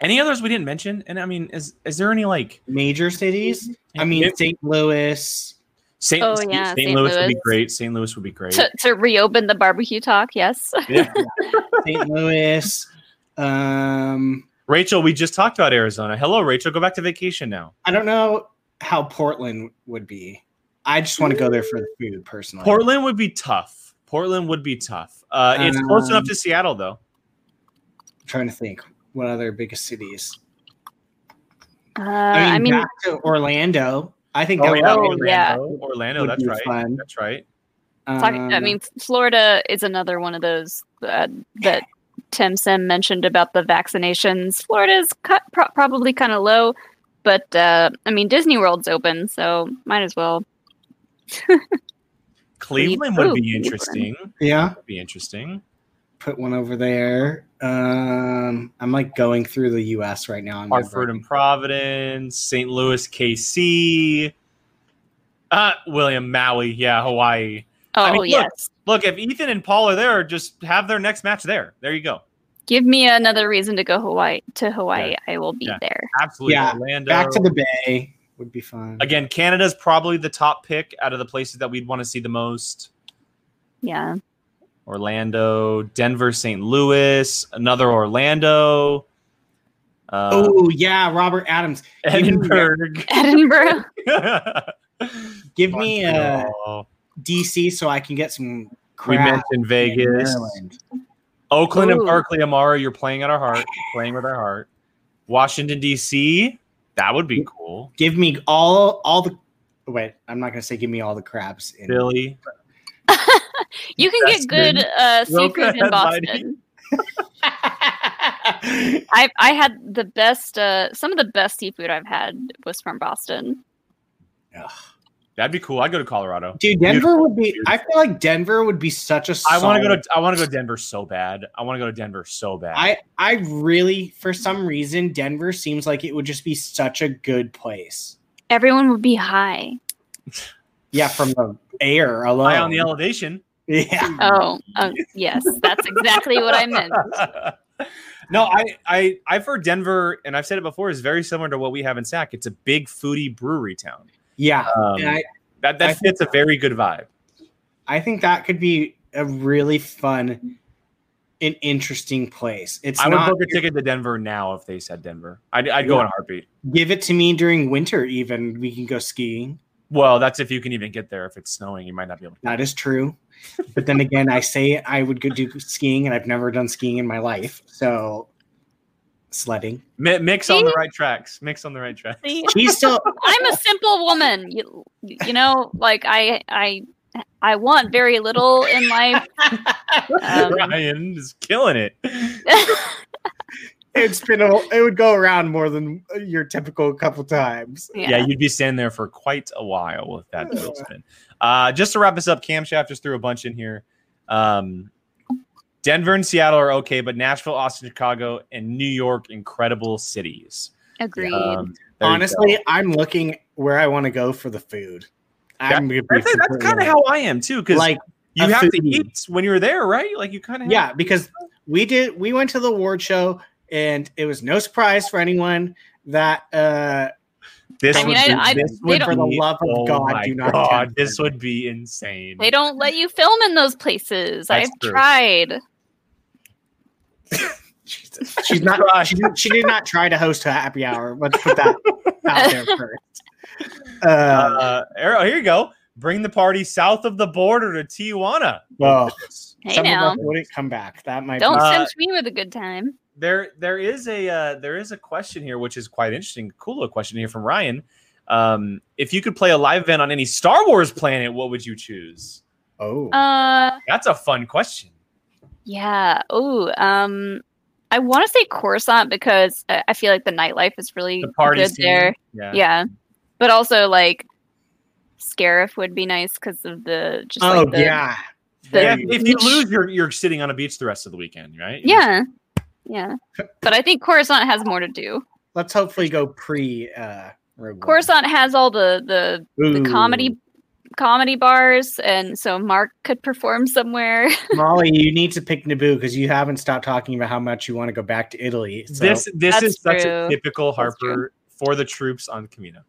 Any others we didn't mention? And I mean, is is there any like Major cities. I mean, It- St. Louis. St. Oh, St. yeah, St. St. Louis would be great. St. Louis would be great. to, to reopen the barbecue talk. Yes. Yeah. St. Louis. Um, Rachel, we just talked about Arizona. Hello, Rachel. Go back to vacation now. I don't know how Portland would be. I just want to go there for the food personally. Portland would be tough. Portland would be tough. Uh, it's close Um, enough to Seattle, though. I'm trying to think what other biggest cities. Uh, I mean, I mean, back to Orlando. I think Oh, that yeah, would yeah. Orlando. Orlando, would that's be right. fun. That's right. talk, I Um, mean, Florida is another one of those uh, that Tim Sim mentioned about the vaccinations. Florida's is cu- pro- probably kind of low, but uh, I mean, Disney World's open, so might as well. Cleveland Ooh, would be Cleveland. interesting. yeah, Would be interesting. put one over there. Um, I'm like going through the U.S. right now. I'm Hartford and Providence, St. Louis, KC. Uh, William Maui, yeah, Hawaii. Oh I mean, yes, Look, if Ethan and Paul are there, just have their next match there. There you go. give me another reason to go Hawaii to Hawaii. I will be Yeah. there. Absolutely. Yeah, Orlando. back to the Bay would be fun. Again, Canada's probably the top pick out of the places that we'd want to see the most. Yeah. Orlando, Denver, St. Louis, another Orlando, uh, oh yeah, Robert Adams. Edinburgh. Edinburgh. Give me uh, Montreal. DC so I can get some. We mentioned Vegas, Maryland. Oakland, and Berkeley. Amara, you're playing at our heart, playing with our heart. Washington D.C. That would be cool. Give me all all the. Wait, I'm not gonna say give me all the crabs. In, Philly. You can That's get good good. uh, seafood in Boston. I I had the best uh some of the best seafood I've had was from Boston. That'd be cool. I'd go to Colorado. Dude, Denver would be. I feel like Denver would be such a. I want to go to I want to go to Denver so bad. I want to go to Denver so bad. I I really, for some reason, Denver seems like it would just be such a good place. Everyone would be high. Yeah, from the air alone. High on the elevation. yeah. Oh, uh, yes, that's exactly what I meant. no, I, I I've heard Denver, and I've said it before, is very similar to what we have in Sac. It's a big foodie brewery town. Yeah. Um, And I, that that I fits a very good vibe. I think that could be a really fun and interesting place. It's I would book a ticket to Denver now if they said Denver. I'd, I'd go Yeah. in a heartbeat. give it to me during winter, even we can go skiing. Well, that's if you can even get there. If it's snowing, you might not be able to. That is true. But then again, I say I would go do skiing and I've never done skiing in my life. So sledding. Mi- mix on the right tracks. Mix on the right tracks. See, She's still I'm a simple woman. You, you know, like I, I, I want very little in life. Um, Ryan is killing it. it's been a, it would go around more than your typical couple times. Yeah. yeah. you'd be standing there for quite a while with that wheel spin. Uh, just to wrap this up, Camshaft just threw a bunch in here. Um, Denver and Seattle are okay, but Nashville, Austin, Chicago, and New York, incredible cities. Agreed. Um, Honestly. I'm looking where I want to go for the food. I'm gonna be that's, that's kind of how I am too. Because like you a have to eat when you're there, right? Like you kind of yeah, because we did we went to the award show and it was no surprise for anyone that uh This I mean, would I- be, I- this they would For the love of oh God, do not God, this would be insane. they don't let you film in those places. That's I've true. tried. Jesus. she's not she did, she did not try to host a happy hour. Let's put that out there first. Uh, Uh, Arrow, here you go. Bring the party south of the border to Tijuana. well, Hey some now, of us wouldn't come back. That might don't be Uh, tempt me with a good time. there there is a uh, there is a question here which is quite interesting cool little question here from ryan um, if you could play a live event on any star wars planet what would you choose oh Uh, that's a fun question yeah. Oh, um, I want to say Coruscant because I I feel like the nightlife is really the party good scene there. yeah Yeah, but also like Scarif would be nice because of the just oh like the, yeah. the Yeah, if you lose you're you're sitting on a beach the rest of the weekend right Yeah, yeah. But I think Coruscant has more to do. Let's hopefully go pre uh Rogue Coruscant has all the the the comedy comedy bars, and so Mark could perform somewhere. Molly, you need to pick Naboo because you haven't stopped talking about how much you want to go back to Italy. So this this That's is such a typical harper for the troops on Kamino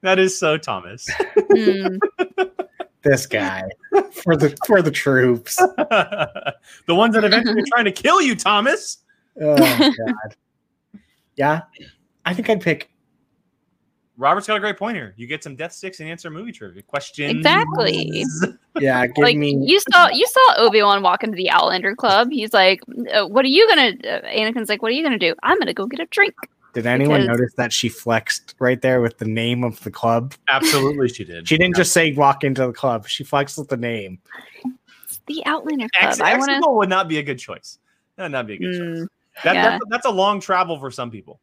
that is so thomas Hmm. this guy for the for the troops. the ones that eventually are trying to kill you thomas Oh god. Yeah. I think I'd pick Robert's got a great point here. You get some death sticks and answer movie trivia questions. Exactly. yeah, give like me you saw you saw Obi Wan walk into the Outlander Club. He's like, uh, "What are you gonna?" Uh, Anakin's like, "What are you gonna do?" I'm gonna go get a drink. Did anyone because- notice that she flexed right there with the name of the club? Absolutely, she did. She didn't just say walk into the club. She flexed with the name. It's the Outlander Club. Ex- I want to. Would not be a good choice. That would not be a good choice. That, yeah. that's, that's a long travel for some people.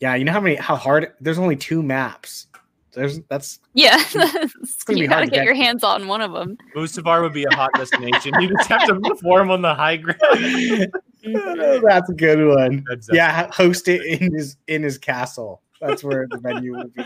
Yeah, you know how many how hard there's only two maps. There's that's Yeah, gonna you hard gotta to get get your hands on one of them. Mustafar would be a hot destination. You just have to perform on the high ground. Oh, that's a good one. That's- Yeah, host it in his in his castle. That's where the venue would be.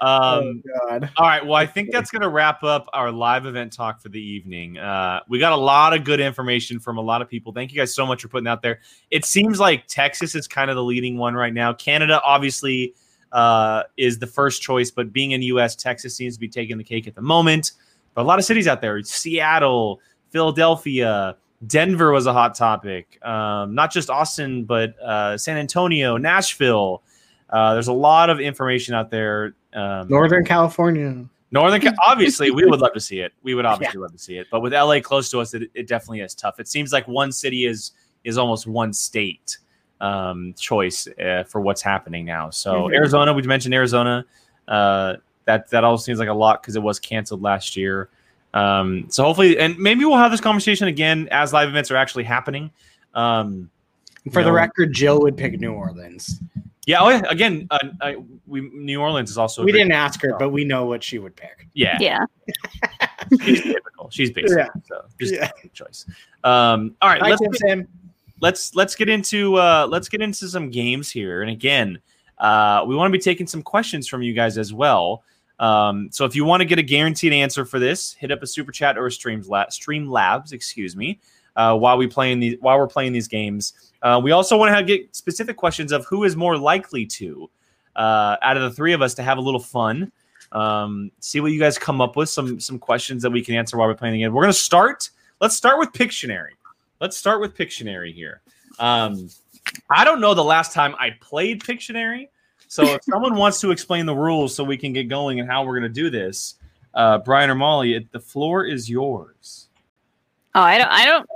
Um, oh god. All right. Well, I think that's going to wrap up our live event talk for the evening. Uh, we got a lot of good information from a lot of people. Thank you guys so much for putting out there. It seems like Texas is kind of the leading one right now. Canada, obviously, uh, is the first choice, but being in the U.S., Texas seems to be taking the cake at the moment. But a lot of cities out there Seattle, Philadelphia, Denver was a hot topic. Um, not just Austin, but uh, San Antonio, Nashville. Uh, there's a lot of information out there. Um, Northern California. Northern, obviously, we would love to see it. We would obviously love to see it, but with LA close to us, it, it definitely is tough. It seems like one city is is almost one state um, choice uh, for what's happening now. So Mhm. Arizona, we mentioned Arizona. Uh, that that all seems like a lot because it was canceled last year. Um, so hopefully, and maybe we'll have this conversation again as live events are actually happening. Um, For the No. record, Jill would pick New Orleans. Yeah. Oh, yeah. Again, uh, I, we New Orleans is also We didn't ask her, but we know what she would pick. Yeah, Yeah, she's typical. She's basic. Yeah. So just Yeah. a choice. Um, all right, Hi, let's Tim get, Sam. let's let's get into uh, let's get into some games here. And again, uh, we want to be taking some questions from you guys as well. Um, so if you want to get a guaranteed answer for this, hit up a super chat or a streams la- stream labs, excuse me, uh, while we playing these while we're playing these games. Uh, we also want to get specific questions of who is more likely to uh, out of the three of us to have a little fun. Um, see what you guys come up with. Some some questions that we can answer while we're playing the game. We're gonna start. Let's start with Pictionary. Let's start with Pictionary here. Um, I don't know the last time I played Pictionary. So if someone wants to explain the rules so we can get going and how we're going to do this, uh, Brian or Molly, it, the floor is yours. Oh, I don't. I don't.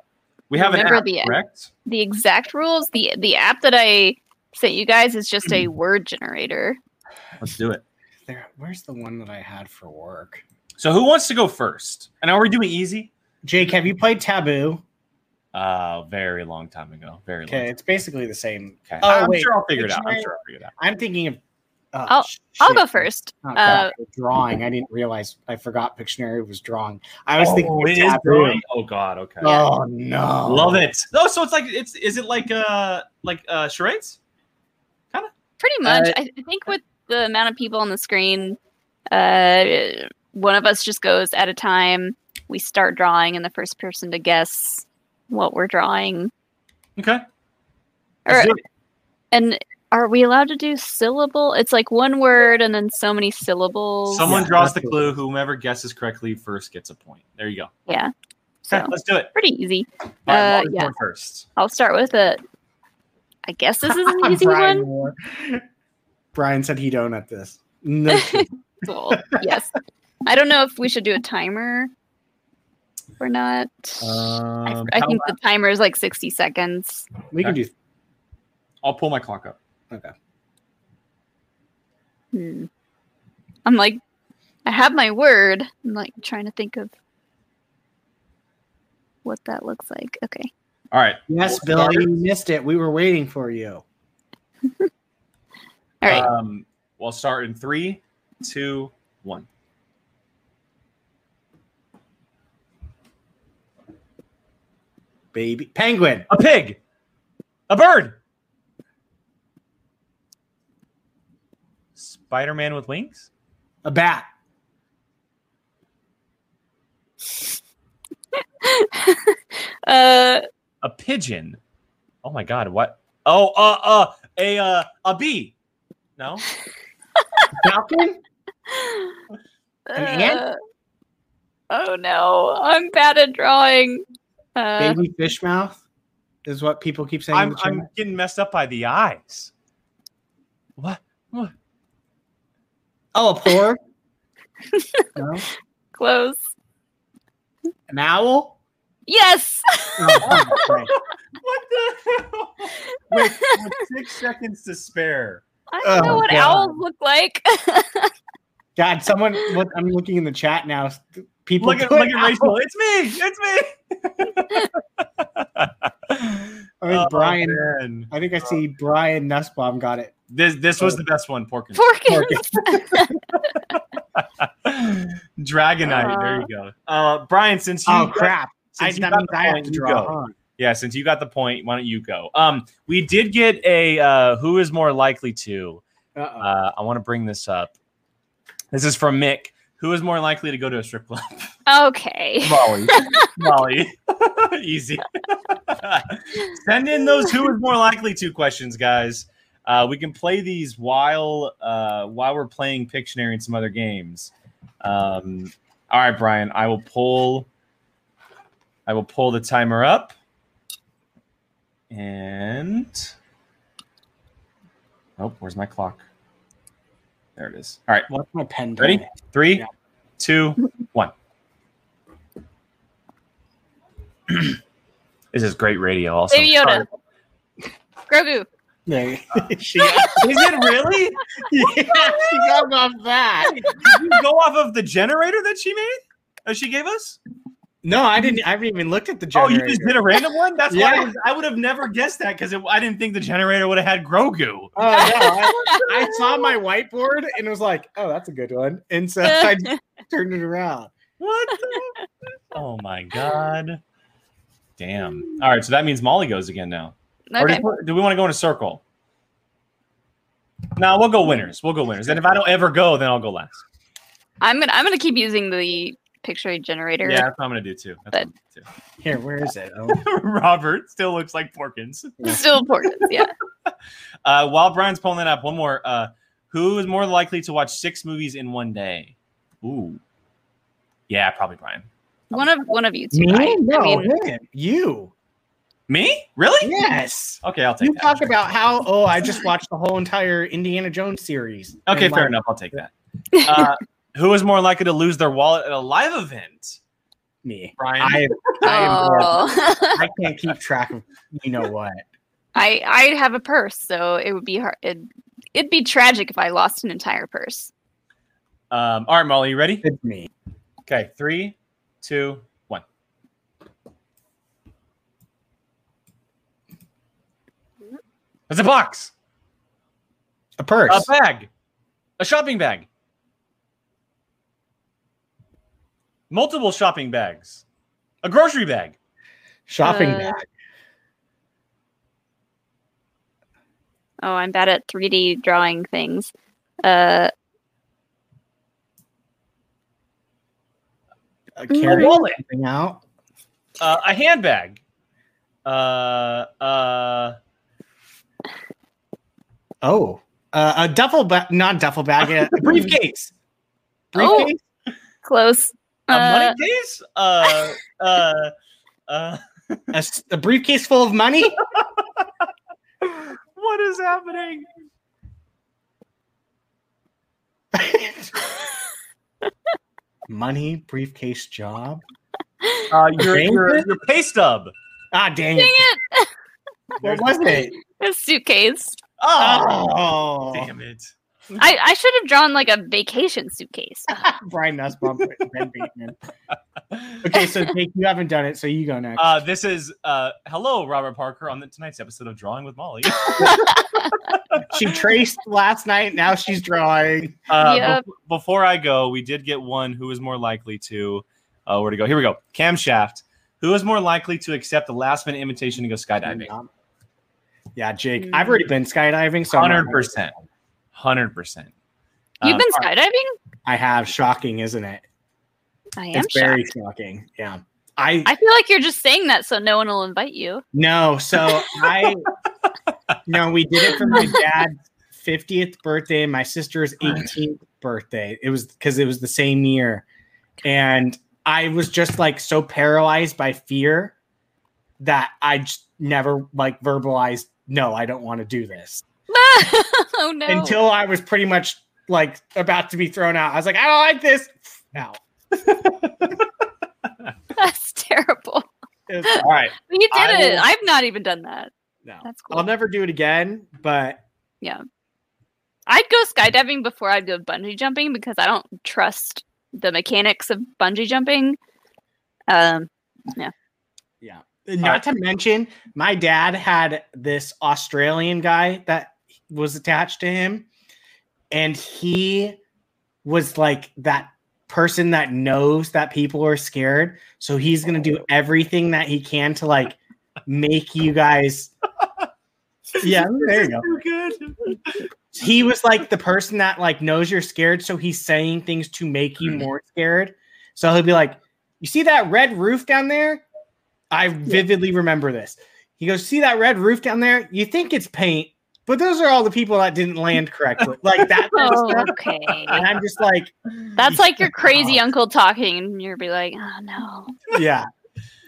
We have an Remember app, the- correct? The exact rules. The the app that I sent you guys is just a word generator. Let's do it. There, where's the one that I had for work? So who wants to go first? And are we doing easy? Jake, have you played Taboo? Uh, very long time ago. Very Okay, it's basically the same. Okay. Oh, I'm wait. sure I'll figure it out. I'm sure I'll figure it out. I'm thinking of. Oh, I'll- I'll go first. Oh, Uh, drawing. I didn't realize. I forgot Pictionary was drawing. I was thinking oh, of it is drawing? Oh God. Okay. Yeah. Oh no! Love it. No, so it's like it's is it like uh like uh charades? Kind of. Pretty much. Uh, I I think with the amount of people on the screen, uh, one of us just goes at a time. We start drawing, and the first person to guess what we're drawing. Okay. Or, Let's do it. and are we allowed to do syllable? It's like one word and then so many syllables. Someone Yeah, draws the that's clue. Whomever guesses correctly first gets a point. There you go. yeah. So Okay, let's do it. pretty easy. All right, Uh, Molly's yeah. first. I'll start with it. I guess this is an easy Brian one. Moore. Brian said he'd own at this. No. Cool. yes. I don't know if we should do a timer or not. I, Um, I how think about- the timer is like 60 seconds. we can do. I'll pull my clock up. Okay. Hmm. I'm like, I have my word. I'm like trying to think of what that looks like. Okay. All right. Yes, We'll Billy, start. you missed it. We were waiting for you. All right. Um, we'll start in three, two, one. Baby penguin. A pig. A bird. Spider Man with wings. A bat. uh, A pigeon. Oh my god! What? Oh, uh, uh, a uh, a bee. No. Falcon. An ant? uh, oh no, I'm bad at drawing. Uh, Baby fish mouth is what people keep saying. I'm. I'm getting messed up by the eyes. What? What? Oh, a poor? no, close. an owl. Yes. Oh. What the hell? With, with six seconds to spare. I don't know Oh, what God. owls look like. God, someone. What I'm looking in the chat now. People Look at look at Rachel. It's me. It's me. I think Oh, Brian. man. I think I see Brian Nussbaum got it. This this was the best one, Porkins. Porkins. Dragonite. there you go. Uh, Brian, since you Oh got- crap! I, since you got the I have point, to you draw. go. Huh? Yeah, since you got the point, why don't you go? Um, we did get a uh, who is more likely to. Uh, I want to bring this up. This is from Mick. Who is more likely to go to a strip club? okay. Molly. Molly. Easy. Send in those who is more likely to questions, guys. Uh, we can play these while uh, while we're playing Pictionary and some other games. Um, all right, Brian. I will pull. I will pull the timer up, and oh, where's my clock? There it is. All right, What's my pen? Ready? doing? three, Yeah. two, one. this is great radio. Also, Baby Yoda. Grogu. Yeah. she, is it really? yeah, she got off that. Did you go off of the generator that she made? That she gave us? No, I didn't. I haven't even looked at the generator. Oh, you just did a random one? That's why I, Yeah. was- I would have never guessed that because I didn't think the generator would have had Grogu. Oh no! I, I saw my whiteboard and was like, "Oh, that's a good one," and so I turned it around. What? The? oh my god! Damn. All right, so that means Molly goes again now. Or Okay. do, do we want to go in a circle? No, we'll go winners. We'll go winners. And if I don't ever go, then I'll go last. I'm gonna I'm gonna keep using the picture generator. Yeah, that's what I'm gonna do too. That's what I'm gonna Here, where is it? Oh. Robert still looks like Porkins. Still Porkins, Yeah. Uh, while Brian's pulling that up, one more. Uh, who is more likely to watch six movies in one day? Ooh, yeah, probably Brian. One of one of you two. me? right? No, I mean, him. You. Me? Really? Yes. Okay, I'll take You that. talk about how? Oh, I just watched the whole entire Indiana Jones series. Okay, fair like, enough. I'll take that. Uh, who is more likely to lose their wallet at a live event? Me. Brian. I, I, oh. I can't keep track of. You know what? I I have a purse, so it would be hard. It'd, it'd be tragic if I lost an entire purse. Um, all right, Molly, you ready? It's me. Okay, three, two, one. It's a box, A purse. a bag, a shopping bag, multiple shopping bags, a grocery bag, shopping Uh, bag. Oh, I'm bad at 3D drawing things. Uh, A Mm. carry wallet. something out. uh, a handbag, uh, uh, Oh, uh, a duffel bag, not duffel bag, a, a briefcase. Oh. Briefcase. close. A Uh, money case, uh, uh, uh. A, s- a briefcase full of money. what is happening? money, briefcase, job. Uh, your, your, your pay stub. Ah, dang Dang it! it! What was it? A suitcase. Oh, Oh, damn it. I, I should have drawn like a vacation suitcase. Brian Nussbaum, Ben Bateman. Okay, so Jake, you haven't done it, so you go next. Uh, this is uh, hello, Robert Parker, on the, tonight's episode of Drawing with Molly. she traced last night. Now she's drawing. Uh, Yep. bef- before I go, we did get one who is more likely to. Uh, where to go? Here we go. Camshaft. Who is more likely to accept the last minute invitation to go skydiving? Yeah, Jake. I've already been skydiving, so I'm not- Hundred percent. Hundred percent. You've Um, been skydiving? I have. Shocking, isn't it? I am It's very shocking. Yeah. I I feel like you're just saying that so no one will invite you. no. So I no. We did it for my dad's fiftieth birthday and my sister's eighteenth birthday. It was because it was the same year, and I was just like so paralyzed by fear that I just never like verbalized. No, I don't want to do this oh no. until I was pretty much like about to be thrown out. I was like, I don't like this. Now That's terrible. it's all right. You did I it. will- I've not even done that. no. That's cool. I'll never do it again. But yeah. I'd go skydiving before I'd go bungee jumping because I don't trust the mechanics of bungee jumping. Um, Yeah. Yeah. Not to mention, my dad had this Australian guy that was attached to him, and he was like that person that knows that people are scared. So he's gonna do oh. everything that he can to like make you guys. Yeah, there you go. Good. He was like the person that like knows you're scared, so he's saying things to make you mm. more scared. So he'll be like, "You see that red roof down there? I vividly remember this." He goes, "See that red roof down there? You think it's paint, but those are all the people that didn't land correctly." Like that. oh, stuff. okay. And I'm just like, That's like your crazy Oh. uncle talking, and you'll be like, "Oh no." yeah,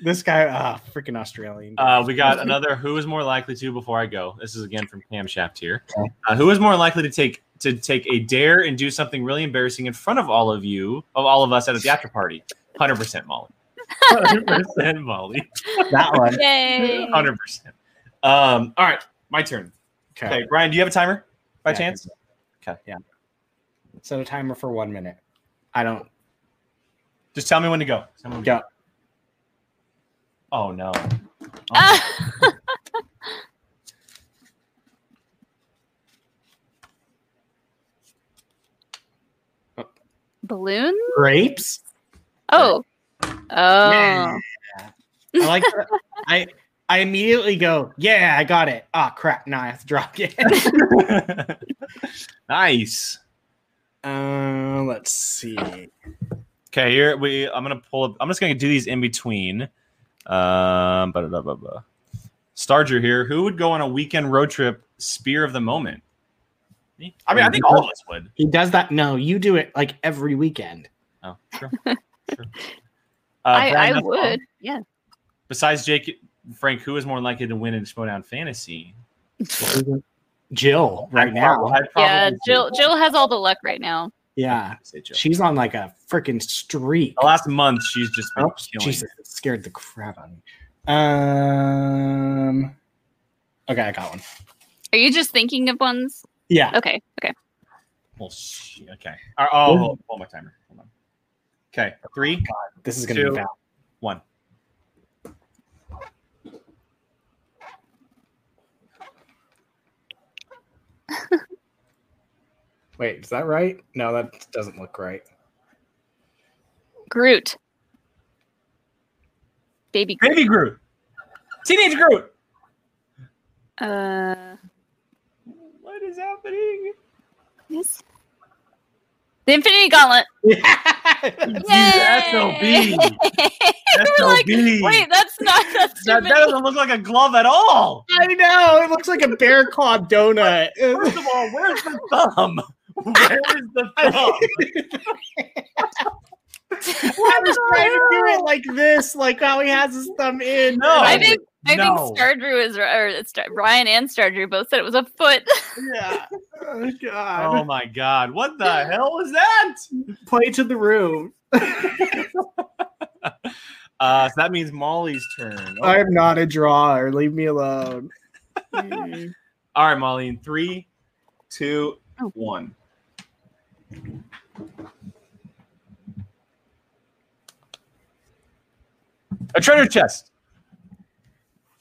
this guy, ah, freaking Australian. Uh, we got another. Who is more likely to? Before I go, this is again from Camshaft here. Okay. Uh, who is more likely to take to take a dare and do something really embarrassing in front of all of you, of all of us at the after party? Hundred percent, Molly. Hundred percent, Molly. that one. Yay! Hundred percent. Um. All right, my turn. Okay. Okay, Brian, do you have a timer by Yeah, chance? Okay. Yeah. Set a timer for one minute. I don't. Just tell me when to go. Tell me when to Go. go. Oh no. Ah. Balloon? Grapes. Oh. Oh. Yeah. I like that. I I immediately go, yeah, I got it. Ah, crap. Now I have to drop it. nice. uh, let's see. Okay, here we. I'm gonna pull up. I'm just gonna do these in between. Um, blah, blah, blah, blah. Starger here. Who would go on a weekend road trip? Spear of the moment. Me? I mean, I think all of us would. He does that. No, you do it like every weekend. Oh, sure. sure. Uh, I, Brian I Nussbaum, would. Yeah. Besides Jake, Frank, who is more likely to win in Schmoedown Fantasy? Jill, right I'd now. prob- Yeah. Jill Jill has all the luck right now. Yeah, she's on like a freaking streak. The last month, she's just been Oh, killing. Jesus, it scared the crap out of me. Um, Okay, I got one. Are you just thinking of ones? Yeah. Okay. Okay. Well, sh- okay. Uh, oh, hold, hold my timer. Hold on. Okay, three, This is gonna Two. be bad. one. Wait, is that right? No, that doesn't look right. Groot. Baby Groot. Baby Groot. Teenage Groot. Uh, What is happening? yes. The Infinity Gauntlet. Yay! SOB. You're like, Wait, that's not that's that, that doesn't look like a glove at all. I know it looks like a bear claw donut. First of all, where's the thumb? Where is the thumb? I was trying to do it like this, like how he has his thumb in. No. I think I No. think Stardrew is or it's Star, Ryan and Stardrew both said it was a foot. Yeah. Oh god. Oh my god, what the hell was that? Play to the room. Uh, so that means Molly's turn. Oh, I'm not a drawer. Leave me alone. All right, Molly, in three, two, Oh. one. A treasure chest,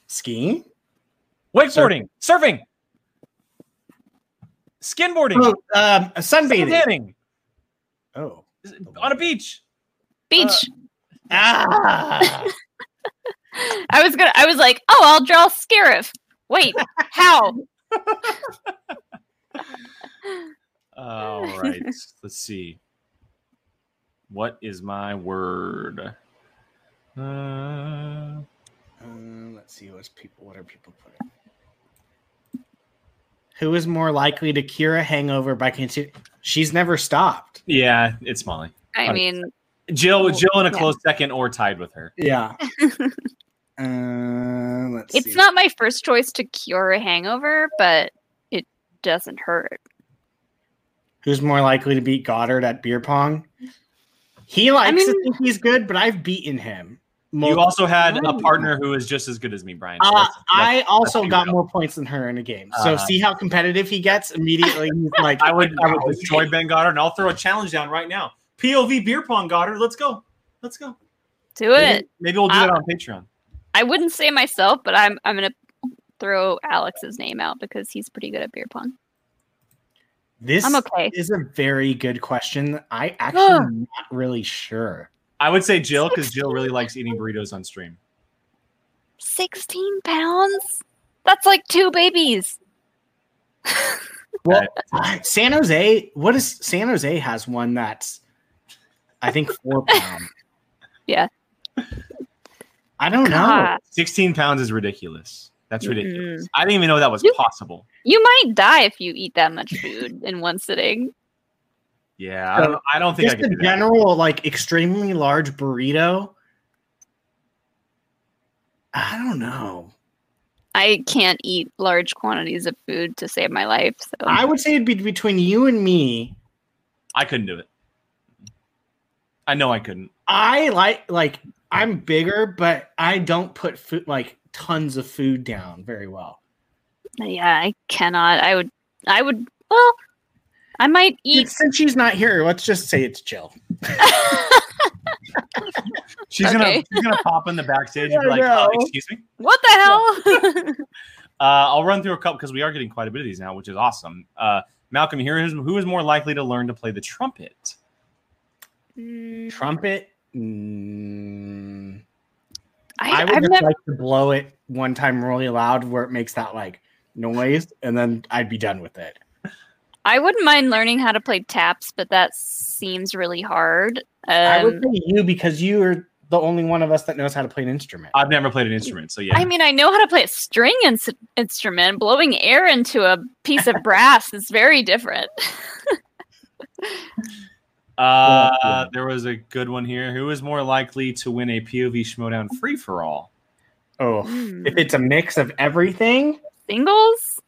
Skiing? wakeboarding, surfing, skinboarding, Oh, um, sunbathing. suntanning, Oh. on a beach. Beach. Ah. I was gonna. I was like, oh, I'll draw Scarif. Wait, how? All right, let's see. What is my word? Uh, Um, let's see what's people. What are people putting? Who is more likely to cure a hangover by continuing? She's never stopped. yeah, it's Molly. I Okay. mean, Jill, Jill in a Yeah. close second or tied with her. Yeah. uh, let's it's see. not my first choice to cure a hangover, but it doesn't hurt. Who's more likely to beat Goddard at beer pong? He likes to mean- think he's good, but I've beaten him. You also had a Ooh. partner who is just as good as me, Brian. So Uh, let's- let's- I also got real. more points than her in a game. So Uh, see how competitive he gets immediately. He's like, I would, I would destroy Ben Goddard, and I'll throw a challenge down right now. POV beer pong Goddard, let's go, let's go. Do Maybe, it. maybe we'll do Uh, that on Patreon. I wouldn't say myself, but I'm I'm gonna throw Alex's name out because he's pretty good at beer pong. This I'm okay. is a very good question. I actually am not really sure. I would say Jill because Jill really likes eating burritos on stream. 16 pounds? That's like two babies. Well, San Jose, what is San Jose has one that's I think four pounds. Yeah. I don't know. 16 pounds is ridiculous. That's ridiculous. Mm-mm. I didn't even know that was You- possible. You might die if you eat that much food in one sitting. Yeah, I don't, I don't think I Just could a do that. general, like extremely large burrito. I don't know. I can't eat large quantities of food to save my life. So I would say it'd be between you and me. I couldn't do it. I know I couldn't. I like like I'm bigger, but I don't put food like tons of food down very well. yeah, I cannot. I would. I would. Well, I might eat. Since she's not here, let's just say it's chill. She's gonna she's gonna pop in the backstage and be like, know. uh, "Excuse me." what the hell? Uh, I'll run through a couple because we are getting quite a bit of these now, which is awesome. Uh, Malcolm, here is who is more likely to learn to play the trumpet? Mm, Trumpet. Mm, I, I would I've just never. like to blow it one time really loud where it makes that like noise, and then I'd be done with it. I wouldn't mind learning how to play taps, but that seems really hard. I would Um, say you because you are the only one of us that knows how to play an instrument. I've never played an instrument, so yeah. I mean, I know how to play a string ins- instrument. Blowing air into a piece of brass is very different. uh, Yeah. there was a good one here. Who is more likely to win a POV Schmoedown free for all? Oh, Hmm. if it's a mix of everything, Singles?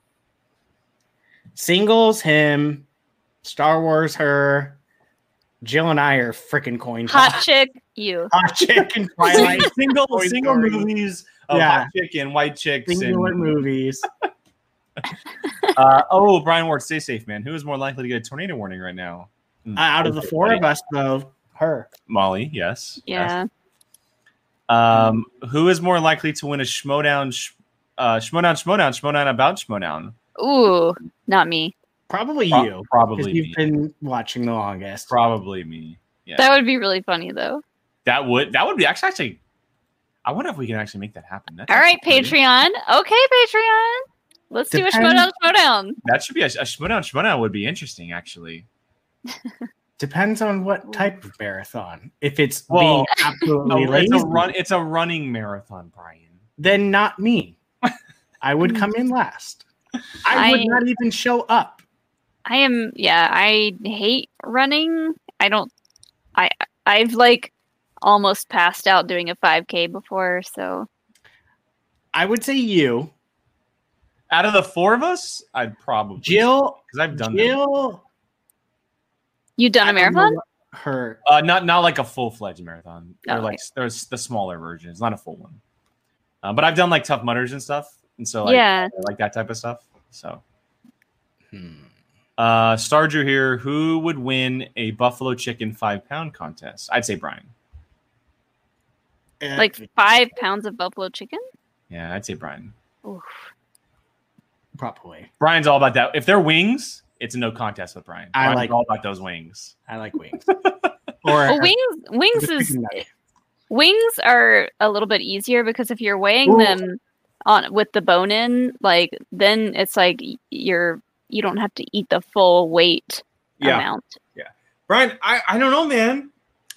singles him, Star Wars her, Jill and I are freaking coin Hot toss. chick? You. Hot chick and Twilight. single Toy single Story. movies, of Yeah. hot chicken, white chicks, and movies. uh, oh, Brian Ward, stay safe, man. Who is more likely to get a tornado warning right now? Hmm. Uh, out of the four of us, though, her. Molly, yes. Yeah. yes. Um, who is more likely to win a Schmoedown, sh- uh, Schmoedown, Schmoedown, Schmoedown about Schmoedown? Ooh, not me. Probably Pro- you, Probably you've me. been watching the longest. Probably me. Yeah. That would be really funny though. That would that would be actually actually. I wonder if we can actually make that happen. That's All right, actually pretty- Patreon. Okay, Patreon. Let's do a Depends- showdown showdown. That should be a, a Schmoedown Schmoedown would be interesting actually. Depends on what type of marathon. If it's Well, being absolutely No, lazy, it's a run. It's a running marathon, Brian. then not me. I would come in last. I would I- not even show up. I am yeah, I hate running. I don't I I've like almost passed out doing a 5k before, so I would say you, Out of the four of us, I'd probably Jill. because I've done them. Jill. You done a marathon? Her. Uh, not not like a full fledged marathon. They're Oh, like there's the smaller version. It's not a full one. Uh, but I've done like Tough Mudders and stuff, and so like, Yeah. I like that type of stuff. So Hmm. uh, Star Drew here. Who would win a buffalo chicken five pound contest? I'd say Brian. Like 5 pounds of buffalo chicken? Yeah, I'd say Brian. Oof. probably. Brian's all about that. If they're wings, it's a no contest with Brian. I Brian's like- all about those wings. I like wings. or Well, wings wings is wings are a little bit easier because if you're weighing Ooh. them on with the bone in, like then it's like you're you don't have to eat the full weight amount. Yeah, Brian, I, I don't know, man.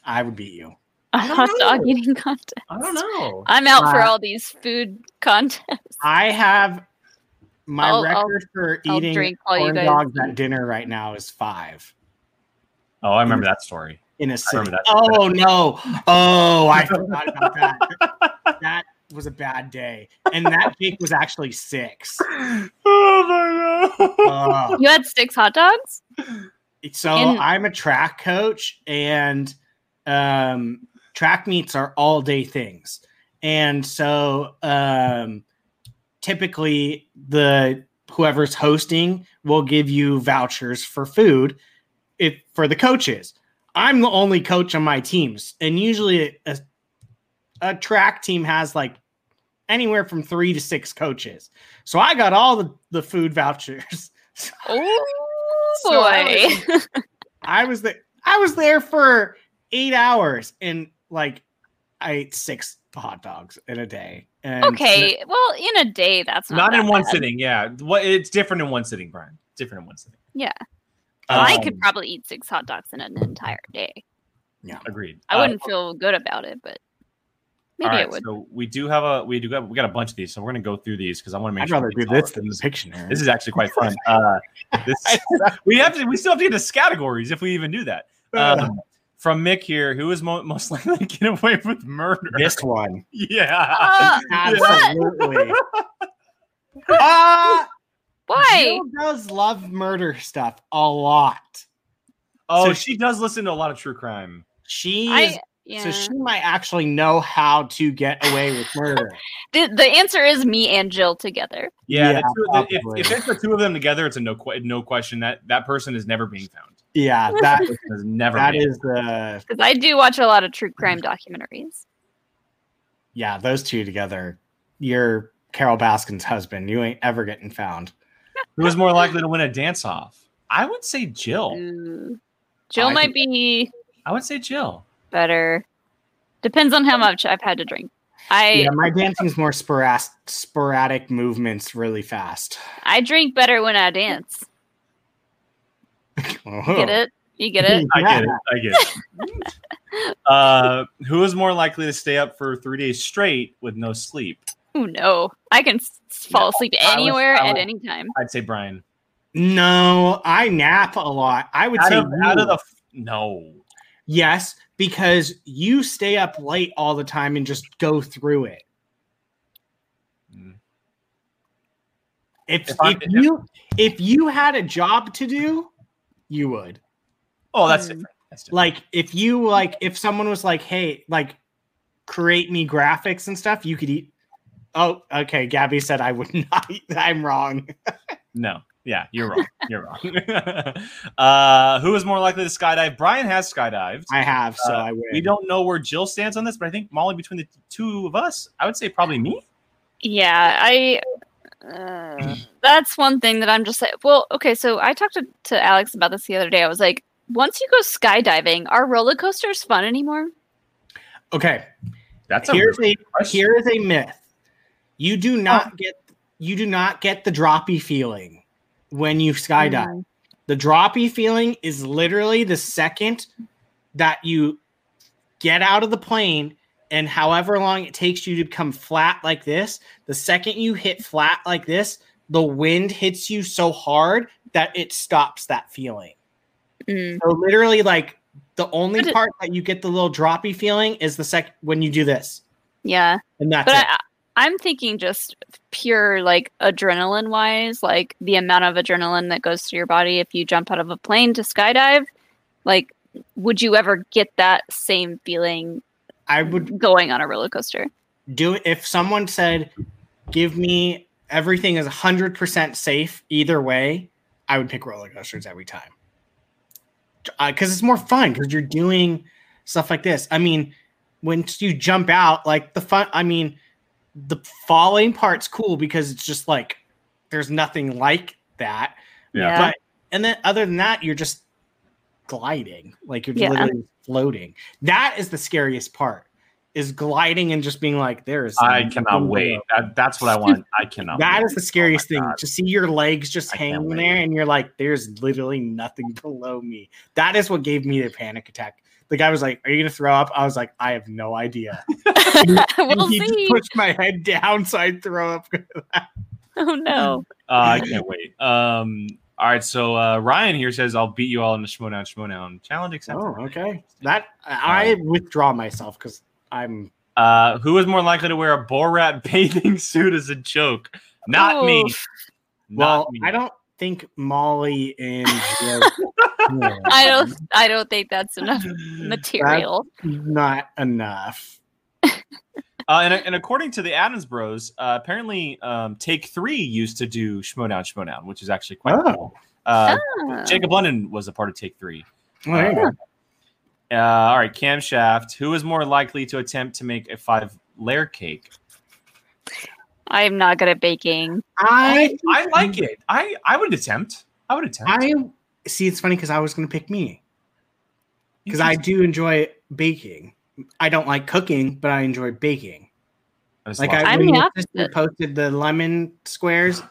I would beat you. A hot dog eating contest. I don't know. I'm out for Uh, all these food contests. I have my I'll- I'll- record for I'll eating drink while you corn guys dogs at dinner right now is five Oh, I remember that story. in a remember sitting. that. Oh no! Oh, I forgot about that. that was a bad day, and that cake was actually six. Oh my god. Uh, You had six hot dogs? so In- I'm a track coach, and um, track meets are all day things, and so um, typically the whoever's hosting will give you vouchers for food if for the coaches. I'm the only coach on my teams, and usually a, a track team has like anywhere from three to six coaches. So I got all the, the food vouchers. Oh So I boy. I was there. I was there for eight hours, and like I ate six hot dogs in a day. And okay. Well, in a day, that's not, Not in that one bad. sitting. Yeah. What it's different in one sitting, Brian. Different in one sitting. Yeah. I Um, could probably eat six hot dogs in an entire day. Yeah, agreed. I Uh, wouldn't feel good about it, but maybe all I would. So we do have a we do got we got a bunch of these, so we're gonna go through these because I want to make I'd sure rather we do get this all than the these. Pictionary. This is actually quite fun. Uh, this we have to we still have to get to categories if we even do that. Um, from Mick here, who is mo- most likely to get away with murder? this one. Yeah. Uh, Absolutely. Uh, why? Jill does love murder stuff a lot. oh, so she does listen to a lot of true crime. She is, yeah. so she might actually know how to get away with murder. the, the answer is me and Jill together. Yeah, Yeah, the two, the, if, if it's the two of them together, it's a no no question that that person is never being found. Yeah, that that Is never. that being is the Because I do watch a lot of true crime documentaries. yeah, those two together. You're Carole Baskin's husband. You ain't ever getting found. Who is more likely to win a dance off? I would say Jill. Ooh. Jill I might think- be I would say Jill. better. Depends on how much I've had to drink. I Yeah, my dancing's more sporadic, sporadic movements, really fast. I drink better when I dance. Get it? You get it? I get it. I get it. uh, who is more likely to stay up for three days straight with no sleep? Oh no, I can s- fall No, asleep I was- anywhere I at was- any time. I'd say Brian. No, I nap a lot. I would Out say of, out of the f- no. yes, because you stay up late all the time and just go through it. Mm. If, If I'm- if you if you had a job to do, you would. Oh, that's Hmm. different. That's different. Like if you like if someone was like, "Hey, like create me graphics and stuff," you could eat Oh, okay. Gabby said I would not. I'm wrong. No. Yeah, you're wrong. You're wrong. uh, who is more likely to skydive? Brian has skydived. I have, so Uh, I would. We don't know where Jill stands on this, but I think Molly, between the two of us, I would say probably me. Yeah, I. Uh, that's one thing that I'm just like. Well, okay, so I talked to, to Alex about this the other day. I was like, once you go skydiving, are roller coasters fun anymore? Okay. That's Here's really a here is a myth. You do not get you do not get the droppy feeling when you skydive. Mm. The droppy feeling is literally the second that you get out of the plane and however long it takes you to come flat like this, the second you hit flat like this, the wind hits you so hard that it stops that feeling. Mm. So literally like the only it- part that you get the little droppy feeling is the second when you do this. Yeah, And that's but it. I, I'm thinking just pure like adrenaline wise, like the amount of adrenaline that goes through your body if you jump out of a plane to skydive. Like, would you ever get that same feeling I would going on a roller coaster? do if someone said, "Give me everything is hundred percent safe either way," I would pick roller coasters every time uh, because it's more fun because you're doing stuff like this. I mean, once you jump out, like the fun. I mean, the falling part's cool because it's just like there's nothing like that. Yeah. But and then other than that, you're just gliding, like you're Yeah. literally floating. That is the scariest part. Is gliding and just being like, there is. I cannot wait. That, that's what I want. I cannot. That wait. is the scariest Oh thing God. to see your legs just I can't hanging wait. there, and you're like, "There's literally nothing below me." That is what gave me the panic attack. The guy was like, "Are you gonna throw up?" I was like, "I have no idea." we'll he see. pushed my head down so I'd throw up. Oh no. Uh, I can't wait. Um. All right. So uh, Ryan here says, "I'll beat you all in the Schmoedown Schmoedown challenge." Accepted. oh, okay. That I withdraw myself because I'm Uh, who is more likely to wear a Borat bathing suit as a joke? Not me. Not well. me. I don't think Molly and Jill- I don't. I don't think that's enough material. not enough. Uh, and, and according to the Adams Bros, uh, apparently um, Take Three used to do Schmoedown Schmoedown, which is actually quite Oh. cool. Uh, Ah. Jacob London was a part of Take Three. Well, there you. Uh, all right, camshaft. Who is more likely to attempt to make a five layer cake? I'm not good at baking. I I like it. I I would attempt. I would attempt. I see. It's funny because I was going to pick me because I do enjoy baking. I don't like cooking, but I enjoy baking. just Like lost- I, I'm when the your sister opposite. posted the lemon squares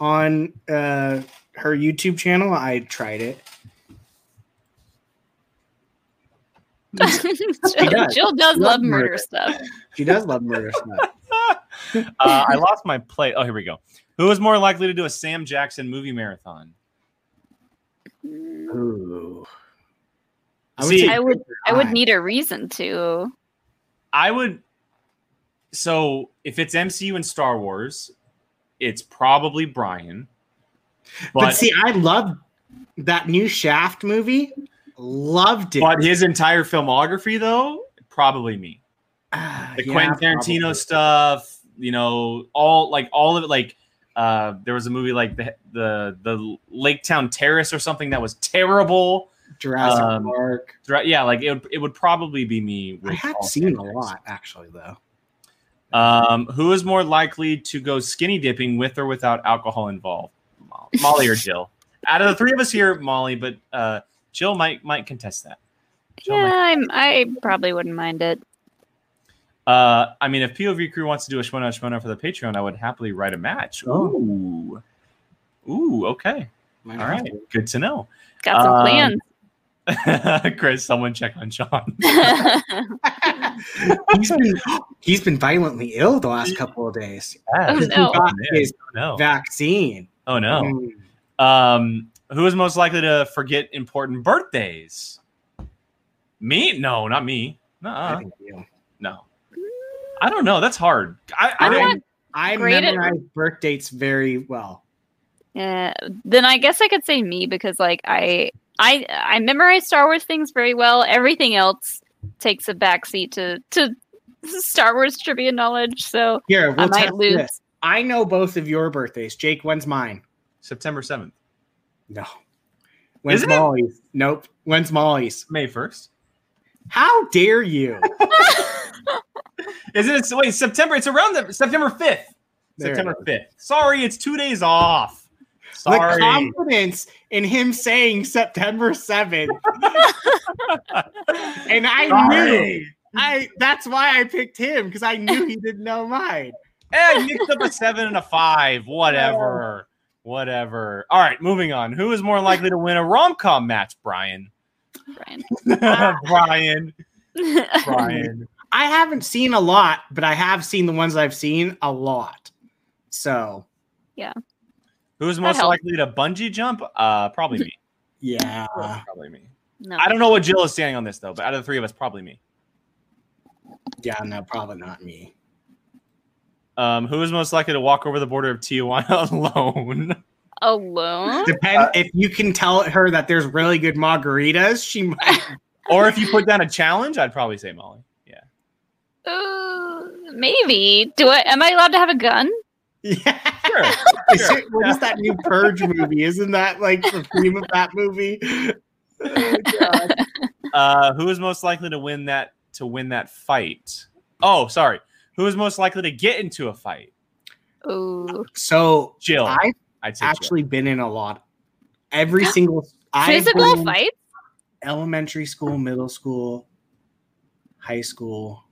on uh, her YouTube channel, I tried it. Jill, does. Jill does Love love murder murder. stuff. She does love murder stuff. uh, I lost my plate. Oh, here we go. Who is more likely to do a Sam Jackson movie marathon? Ooh. See, I would. I would need a reason to. I would. So if it's MCU and Star Wars, it's probably Brian. But, But see, I love that new Shaft movie. Loved it. but his entire filmography though, probably me. Ah, The yeah, Quentin Tarantino probably. stuff, you know, all like all of it. Like uh, there was a movie like the the the Lakeview Terrace or something that was terrible. Jurassic um, Park. Dra- Yeah, like it would, it would probably be me. I have seen Sam a lot actually, though. Um, who is more likely to go skinny dipping with or without alcohol involved? Molly or Jill? Out of the three of us here, Molly, but uh, Jill might might contest that. Jill Yeah, might- I'm. I probably wouldn't mind it. Uh, I mean, if POV crew wants to do a Shmona Shmona for the Patreon, I would happily write a match. Oh. Ooh, ooh, okay, all right, good to know. Got some Um, plans. Chris, someone check on Sean. he's been he's been violently ill the last couple of days. Oh, He no. got his Oh no! vaccine. Oh no! Mm. Um, who is most likely to forget important birthdays? Me? No, not me. I Nuh-uh. think you. No. I don't know. That's hard. I, I I'm don't. I Great at- memorize birth dates very well. Yeah, then I guess I could say me because like I I I memorize Star Wars things very well. Everything else takes a backseat to to Star Wars trivia knowledge, so Here, we'll I might lose. this. I know both of your birthdays. Jake, when's mine? September 7th. No. When's Isn't it? Molly's? Nope. When's Molly's? May 1st. How dare you? Isn't it? Wait, September. It's around the September 5th. September 5th. Sorry, it's two days off. The confidence in him saying September 7th. and I knew I that's why I picked him because I knew he didn't know mine. Eh, I mixed up a seven and a five. Whatever. Whatever. All right, moving on. Who is more likely to win a rom com match, Brian? Brian. Brian. Brian. I haven't seen a lot, but I have seen the ones I've seen a lot. So Who's most helps. likely to bungee jump? Uh, probably me. yeah. Probably me. no. I don't know what Jill is standing on this though, but out of the three of us, probably me. Yeah, no, probably not me. Um, who is most likely to walk over the border of Tijuana alone? Alone? Depend if you can tell her that there's really good margaritas, she might or if you put down a challenge, I'd probably say Molly. Yeah. Uh, maybe. Do I? Am I allowed to have a gun? Yeah. Sure. Is it- what is that new Purge movie? Isn't that like the theme of that movie? Oh, Uh, who is most likely to win that to win that fight? Oh, sorry. Who is most likely to get into a fight? Ooh. So Jill. I've I'd say actually been in a lot. Every single Physical fight. elementary school, middle school, high school.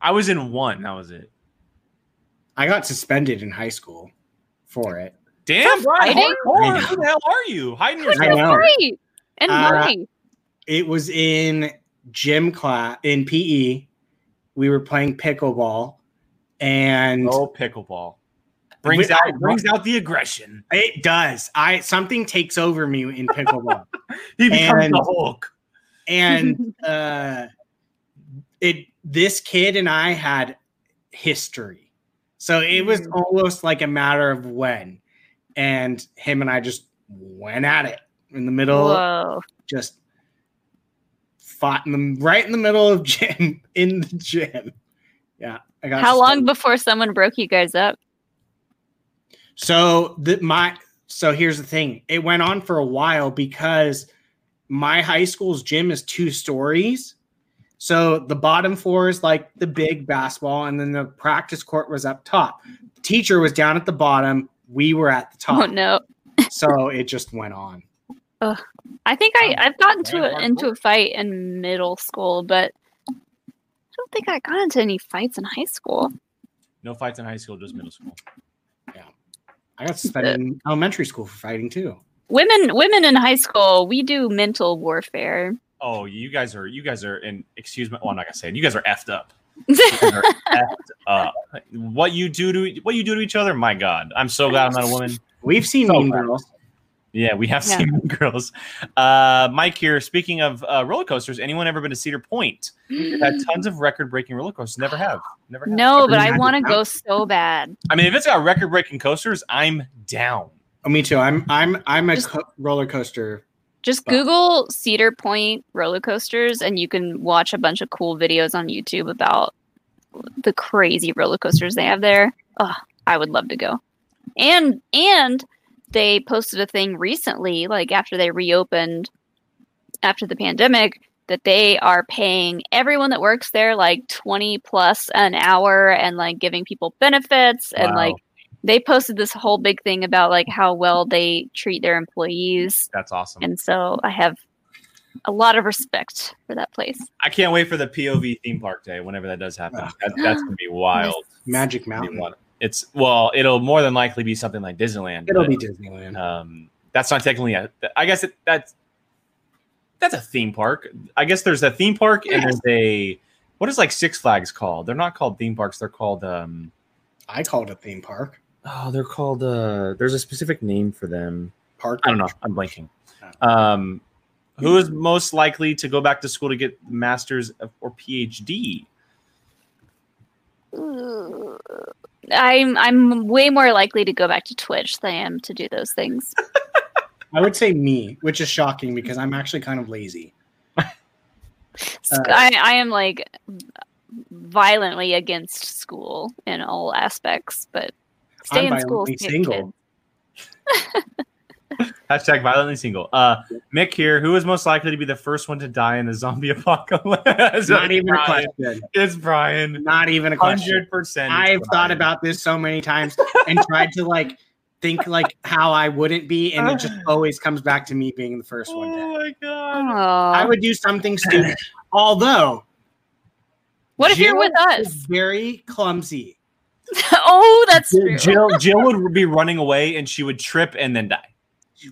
I was in one. That was it. I got suspended in high school for it. Damn, For Brian. fighting? hardcore. Who the hell are you? Hiding I yourself. And Uh, Murray. It was in gym class in PE. We were playing pickleball, and Oh, pickleball. Brings We- out brings out the aggression. it does. I something takes over me in pickleball, He becomes And- the Hulk. and uh, it. This kid and I had history, so it was Mm. almost like a matter of when, and him and I just went at it in the middle. Whoa. just fought in the right in the middle of gym in the gym. Yeah, I got. How long before someone broke you guys up? So the my so here's the thing. It went on for a while because my high school's gym is two stories. So the bottom floor is like the big basketball, and then the practice court was up top. The teacher was down at the bottom. We were at the top. Oh no. So it just went on. I think I, um, I've gotten to a, into a fight in middle school, but I don't think I got into any fights in high school. No fights in high school, just middle school. Yeah, I got suspended in elementary school for fighting too. Women women in high school, we do mental warfare. Oh, you guys are you guys are in excuse me. Well, I'm not gonna say it. You guys are effed up. You are effed up. What you do to what you do to each other? My God, I'm so glad I'm not a woman. We've seen So Mean bad. Girls. Yeah, we have Yeah. seen Mean girls. Uh, Mike here. Speaking of uh, roller coasters, anyone ever been to Cedar Point? We've had tons of record-breaking roller coasters. Never have. Never. Have. no, but I want to go so bad. I mean, if it's got record-breaking coasters, I'm down. Oh, me too. I'm I'm I'm a Just- co- roller coaster. Just. Google Cedar Point roller coasters and you can watch a bunch of cool videos on YouTube about the crazy roller coasters they have there. Oh, I would love to go. And and they posted a thing recently, like after they reopened after the pandemic, that they are paying everyone that works there like 20 plus an hour and like giving people benefits and Wow. like they posted this whole big thing about like how well they treat their employees That's awesome. and so I have a lot of respect for that place. I can't wait for the POV theme park day whenever that does happen. That, that's gonna be wild. Magic It's Mountain. It's well, it'll more than likely be something like Disneyland. It'll but, be Disneyland. Um, that's not technically a. I guess it, that's that's a theme park. I guess there's a theme park and there's a what is like Six Flags called? They're not called theme parks. They're called um. I call it a theme park. Oh, they're called uh. There's a specific name for them. Park. I don't know. I'm blanking. Um, who is most likely to go back to school to get masters or PhD? I'm I'm way more likely to go back to Twitch than I am to do those things. I would say me, which is shocking because I'm actually kind of lazy. I, I am like violently against school in all aspects, but stay I'm in school. violently stay single. Hashtag violently single. Uh, Mick here. Who is most likely to be the first one to die in the zombie apocalypse? Not even a Brian. question. It's Brian. Not even a question. Hundred percent. I've thought about this so many times and tried to like think like how I wouldn't be, and it just always comes back to me being the first one. Oh Dead. my god. Aw. I would do something stupid. Although, what if you're with us? very clumsy. oh, that's true. Jill Jill would be running away and she would trip and then die.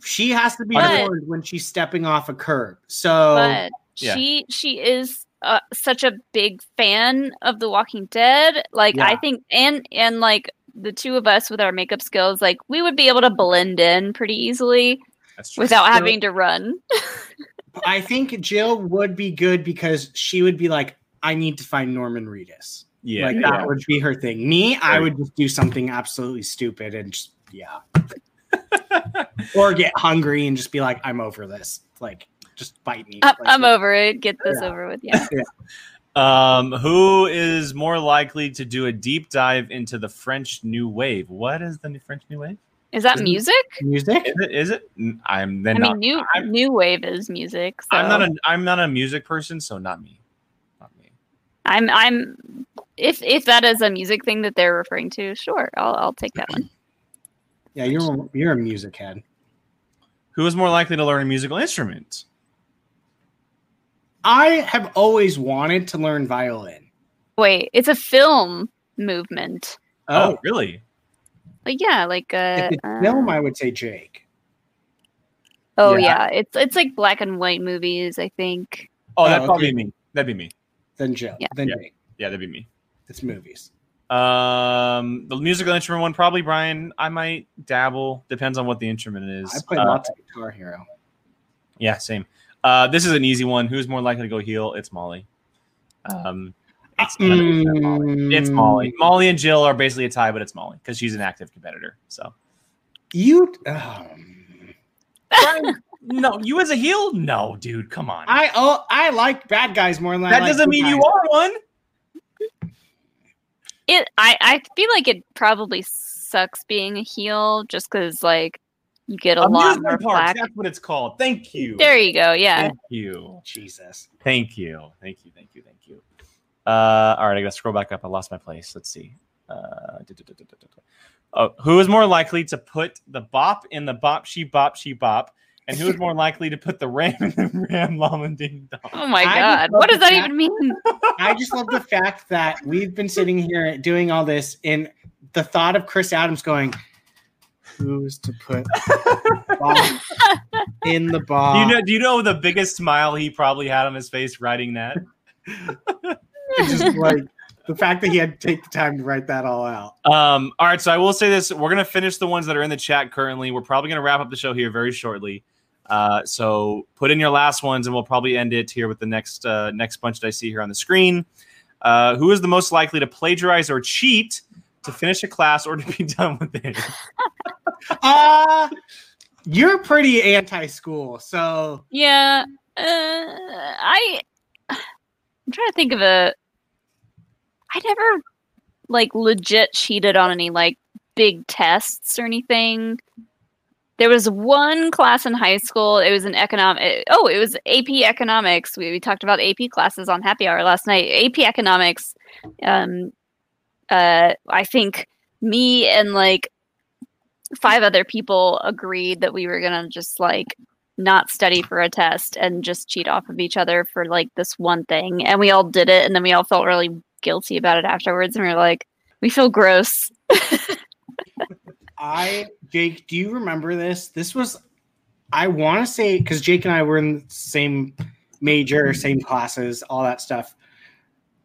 She has to be But- warned when she's stepping off a curb. So but Yeah. she she is uh, such a big fan of The Walking Dead. Like I think, and and like the two of us with our makeup skills, like we would be able to blend in pretty easily without So- having to run. I think Jill would be good because she would be like, I need to find Norman Reedus. Yeah. like yeah. that would be her thing. Me, I would just do something absolutely stupid and just yeah. or get hungry and just be like, I'm over this. Like, just bite me. I'm, Like, I'm over it. Get this Yeah. over with. Yeah. Um, who is more likely to do a deep dive into the French New Wave? What is the new French New Wave? Is that Isn't- music? music. Is it? Is it? I'm then I not. mean, new I'm- new wave is music. So I'm not a. I'm not a music person, so not me. Not me. I'm I'm if if that is a music thing that they're referring to, sure, I'll I'll take that one. Yeah, you're you're a music head. Who is more likely to learn a musical instrument? I have always wanted to learn violin. Wait, it's a film movement. Oh, really? Like yeah, like uh, if it's uh, film, I would say Jake. oh yeah. yeah. it's it's like black and white movies. I think. Oh, Oh, that'd probably okay. be me. That'd be me. Then Jill. Yeah. Then Yeah. Jake. Yeah, that'd be me. It's movies. Um, the musical instrument one, probably Brian. I might dabble. Depends on what the instrument is. I play Uh, lots of Guitar Hero. Yeah, same. Uh, this is an easy one. Who's more likely to go heel? It's Molly. Um, it's, Mm, it's Molly. Molly and Jill are basically a tie, but it's Molly because she's an active competitor. So, You. Um, Brian, no, you as a heel? No, dude, come on. I oh I like bad guys more than I that like doesn't good mean you are one. It. I I feel like it probably sucks being a heel just because like you get a lot more Amusement parks. flack. That's what it's called. Thank you. There you go. Yeah. Thank you. Jesus. Thank you. Thank you. Thank you. Thank you. Uh, all right, I gotta scroll back up. I lost my place. Let's see. Uh, oh, who is more likely to put the bop in the bop she bop she bop, and who is more likely to put the ram in the ram llama ding dong? Oh my god. What does that fact- even mean? I just love the fact that we've been sitting here doing all this, and the thought of Chris Adams going, "Who's to put Bob in the Do box?" you know? Do you know the biggest smile he probably had on his face writing that? It's just like the fact that he had to take the time to write that all out. Um, all right, so I will say this: we're gonna finish the ones that are in the chat currently. We're probably gonna wrap up the show here very shortly. Uh, so put in your last ones, and we'll probably end it here with the next uh, next bunch that I see here on the screen. Uh, who is the most likely to plagiarize or cheat to finish a class or to be done with it? Uh you're pretty anti-school, so Yeah. Uh, I I'm trying to think of a I never like legit cheated on any like big tests or anything. There was one class in high school. It was an economic. Oh, it was AP economics. We, we talked about AP classes on Happy Hour last night. AP economics. Um, uh, I think me and like five other people agreed that we were gonna just like not study for a test and just cheat off of each other for like this one thing. And we all did it, and then we all felt really guilty about it afterwards, and we were like, we feel gross. I Jake, do you remember this? This was I want to say because Jake and I were in the same major, same classes, all that stuff.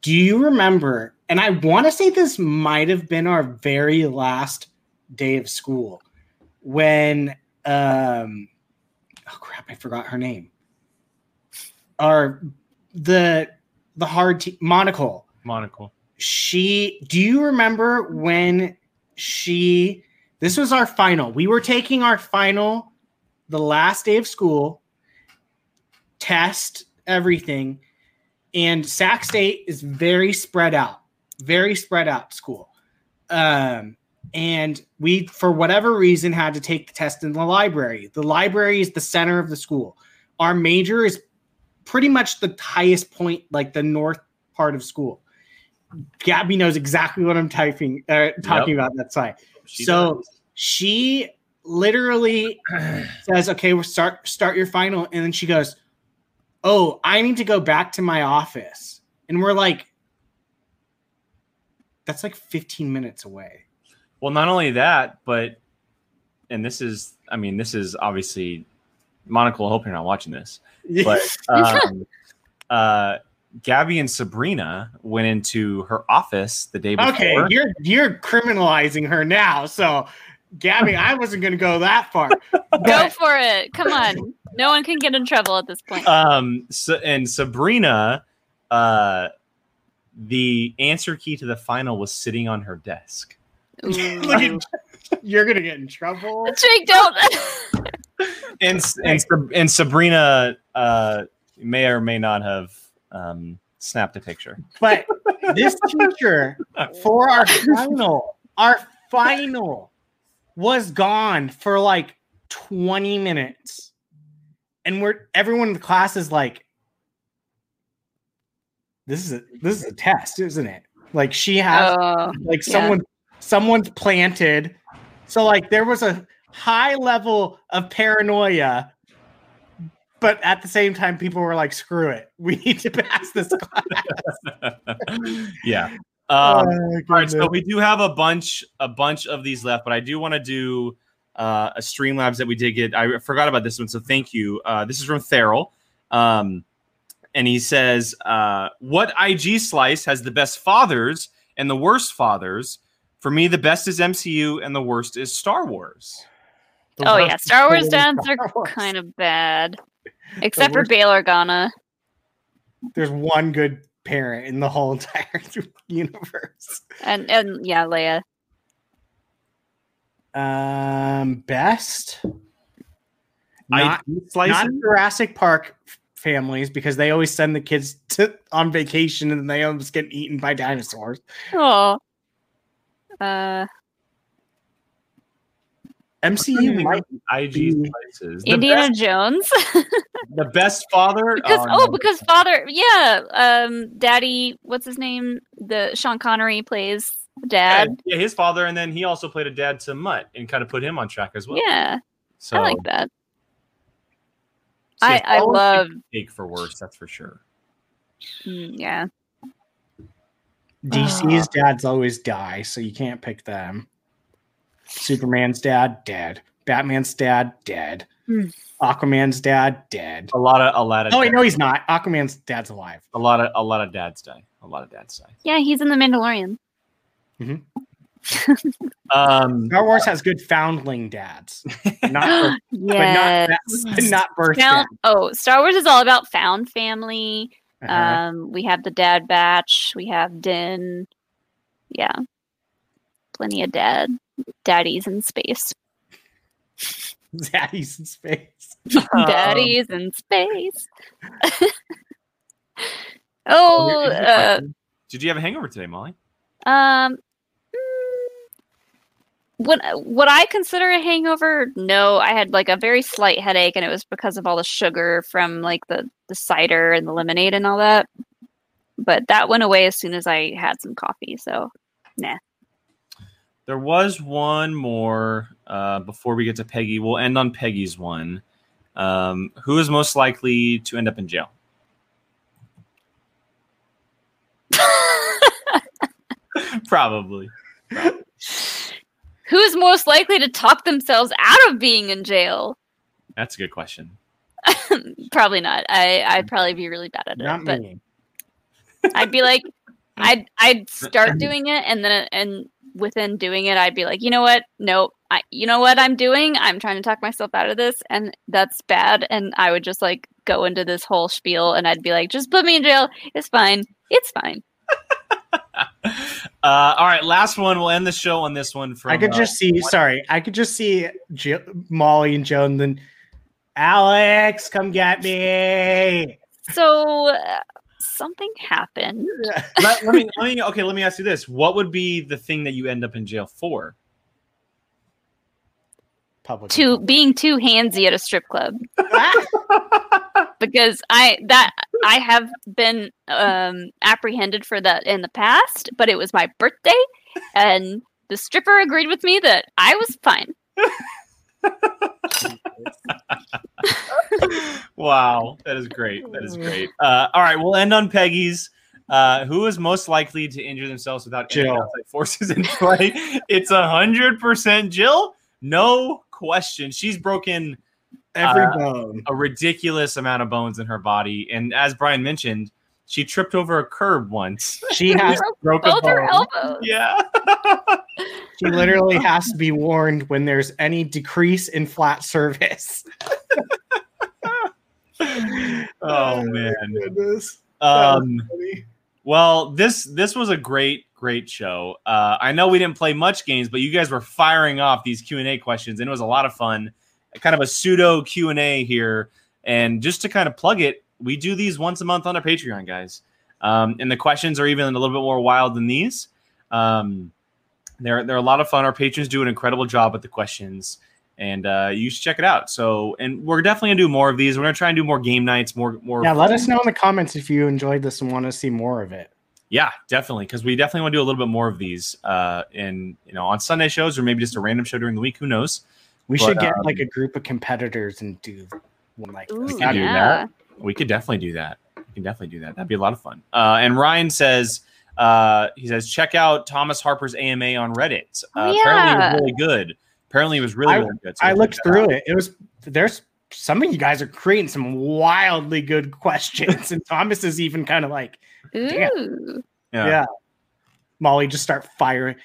Do you remember? And I want to say this might have been our very last day of school when um oh crap, I forgot her name. Our the the hard t- monocle Monocle. she do you remember when she this was our final we were taking our final the last day of school test everything and Sac State is very spread out, very spread out school. Um, and we, for whatever reason, had to take the test in the library. The library is the center of the school. Our major is pretty much the highest point, like the north part of school. Gabby knows exactly what I'm typing, uh, talking yep. about that side. She so does. she literally says, "Okay, we'll start start your final," and then she goes, "Oh, I need to go back to my office," and we're like, "That's like 15 minutes away." Well, not only that, but and this is, I mean, this is obviously Monica. I hope you're not watching this, but um, uh, Gabby and Sabrina went into her office the day before. Okay, you're you're criminalizing her now. So, Gabby, I wasn't going to go that far. go for it. Come on. No one can get in trouble at this point. Um. So, and Sabrina, uh, the answer key to the final was sitting on her desk. Look at, you're gonna get in trouble. Jake, don't. and, and and Sabrina uh, may or may not have um, snapped a picture. But this teacher for our final, our final was gone for like 20 minutes. And we're everyone in the class is like, this is a this is a test, isn't it? Like she has uh, like someone yeah. someone's planted. So like there was a high level of paranoia but at the same time, people were like, "Screw it, we need to pass this class." yeah. Um, oh, all right, so we do have a bunch, a bunch of these left, but I do want to do uh, a Streamlabs that we did get. I forgot about this one, so thank you. Uh, this is from Theral, um, and he says, uh, "What IG slice has the best fathers and the worst fathers? For me, the best is MCU, and the worst is Star Wars." The oh yeah, Star Wars dads are kind of bad. Except for Bail Organa. There's one good parent in the whole entire universe. And and yeah, Leia. Um, best. Not, not Jurassic Park families because they always send the kids to on vacation and they almost get eaten by dinosaurs. Oh. Uh MCU might IG places. Indiana best, Jones. the best father. Because oh, oh because father, yeah. Um, Daddy, what's his name? The Sean Connery plays dad. Yeah, yeah, his father, and then he also played a dad to Mutt and kind of put him on track as well. Yeah, so I like that. So I I love take for worse. That's for sure. Mm, yeah. DC's dads always die, so you can't pick them. Superman's dad dead. Batman's dad dead. Mm. Aquaman's dad dead. A lot of a lot of. Oh wait, no, he's not. Aquaman's dad's alive. A lot of a lot of dads die. A lot of dads die. Yeah, he's in the Mandalorian. Mm-hmm. um, Star Wars has good foundling dads, not birth, yes. but not, not birth. Found, oh, Star Wars is all about found family. Uh-huh. Um, we have the Dad Batch. We have Din. Yeah, plenty of dad daddies in space. Daddies in space. daddies in space. oh, uh, did you have a hangover today, Molly? Um, mm, what what I consider a hangover? No, I had like a very slight headache, and it was because of all the sugar from like the the cider and the lemonade and all that. But that went away as soon as I had some coffee. So, nah. There was one more uh, before we get to Peggy. We'll end on Peggy's one. Um, who is most likely to end up in jail? Probably. Probably. Who's most likely to talk themselves out of being in jail? That's a good question. probably not. I I'd probably be really bad at not it. But. I'd be like, I'd I'd start doing it, and then and within doing it, I'd be like, you know what? Nope. I, you know what I'm doing? I'm trying to talk myself out of this, and that's bad. And I would just like go into this whole spiel, and I'd be like, just put me in jail. It's fine. It's fine. uh, all right, last one. We'll end the show on this one. From I could just uh, see. What? Sorry, I could just see J- Molly and Joan. Then Alex, come get me. So something happened. let, let me, let me, okay, let me ask you this: What would be the thing that you end up in jail for? Public. To being too handsy at a strip club. because I that I have been um apprehended for that in the past, but it was my birthday and the stripper agreed with me that I was fine. Wow, that is great. That is great. Uh, all right, we'll end on Peggy's. Uh, who is most likely to injure themselves without any Jill. forces in play? it's a hundred percent Jill. No question. She's broken Every uh, bone. a ridiculous amount of bones in her body, and as Brian mentioned, she tripped over a curb once. She has Broke broke a Both her bone. elbows. yeah. She literally has to be warned when there's any decrease in flat service. oh man. Goodness. Um. Well, this this was a great great show. Uh, I know we didn't play much games, but you guys were firing off these Q and A questions, and it was a lot of fun. Kind of a pseudo Q and A here, and just to kind of plug it, we do these once a month on our Patreon, guys. Um, and the questions are even a little bit more wild than these. Um, they're they're a lot of fun. Our patrons do an incredible job with the questions, and uh, you should check it out. So, and we're definitely gonna do more of these. We're gonna try and do more game nights, more more. Yeah, let us know in the comments if you enjoyed this and want to see more of it. Yeah, definitely, because we definitely want to do a little bit more of these uh, in you know on Sunday shows or maybe just a random show during the week. Who knows? We But, should get um, like a group of competitors and do one like Ooh, this. can do yeah. that. We could definitely do that. We can definitely do that. That'd be a lot of fun. Uh, and Ryan says uh, he says check out Thomas Harper's AMA on Reddit. Uh, Oh, Apparently, it was really good. Apparently, it was really I- really good. So I looked through out. it. It was there's some of you guys are creating some wildly good questions, and Thomas is even kind of like, Damn. Ooh. Yeah. yeah. Molly, just start firing.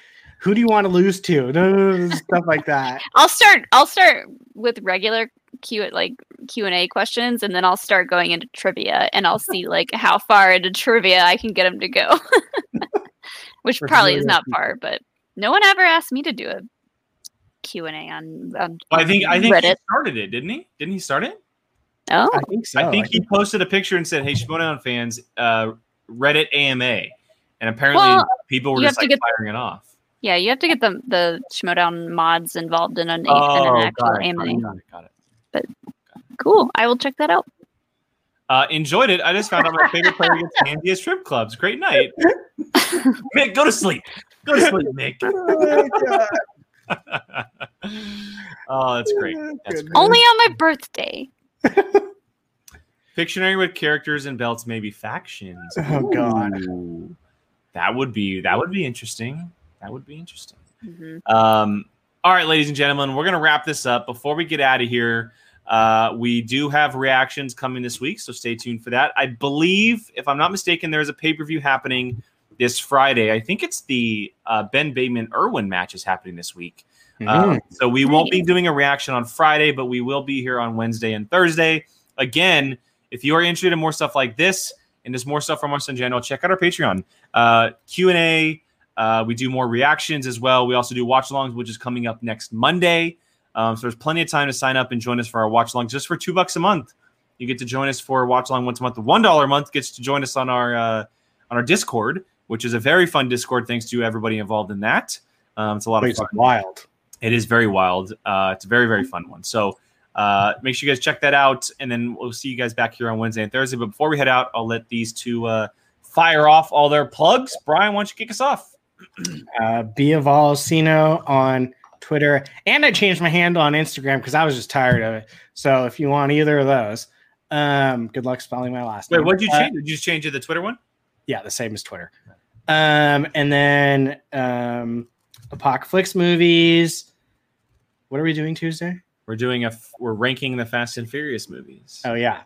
Who do you want to lose to? No, no, no, stuff like that. I'll start I'll start with regular Q like Q and A questions and then I'll start going into trivia and I'll see like how far into trivia I can get them to go. Which For probably is not people. far, but no one ever asked me to do a Q and A on, on Well, I think I think he started it, didn't he? Didn't he start it? Oh, I think so. I think he posted a picture and said, "Hey, Schmoedown fans, uh, Reddit AMA," and apparently Well, people were just like get- firing it off. Yeah, you have to get the the Schmoedown mods involved in an, in Oh, an actual got it, AMA. got it, got it. Cool. I will check that out. Uh, enjoyed it. I just found out my favorite player gets handy at strip clubs. Great night. Mick, go to sleep. Go to sleep, Mick. oh, that's great. That's great. Only on my birthday. Pictionary with characters and belts, maybe factions. Oh, God. That would be that would be interesting. That would be interesting. Mhm. Um, all right, ladies and gentlemen, we're gonna wrap this up. Before we get out of here, uh, we do have reactions coming this week, so stay tuned for that. I believe, if I'm not mistaken, there's a pay per view happening this Friday. I think it's the uh, Ben Bateman Irwin match is happening this week. Uh, so we won't be doing a reaction on Friday, but we will be here on Wednesday and Thursday. Again, if you are interested in more stuff like this and there's more stuff from us in general, check out our Patreon. Uh, Q and A. Uh, we do more reactions as well. We also do watch alongs, which is coming up next Monday. Um, so there's plenty of time to sign up and join us for our watch along just for two bucks a month. You get to join us for a watch along once a month. The one dollar a month gets to join us on our uh, on our Discord, which is a very fun Discord. Thanks to everybody involved in that. Um, it's a lot of fun. wild. It is very wild. Uh, it's a very, very fun one. So uh, make sure you guys check that out. And then we'll see you guys back here on Wednesday and Thursday. But before we head out, I'll let these two uh, fire off all their plugs. Brian, why don't you kick us off? Uh, Biavalcino on Twitter, and I changed my handle on Instagram because I was just tired of it. So if you want either of those, um, good luck spelling my last Wait, name. what did you Uh, change? Did you just change it to the Twitter one? yeah, the same as Twitter. Um, and then um, Apocalypse movies. What are we doing Tuesday? We're doing a we're ranking the Fast and Furious movies. Oh yeah.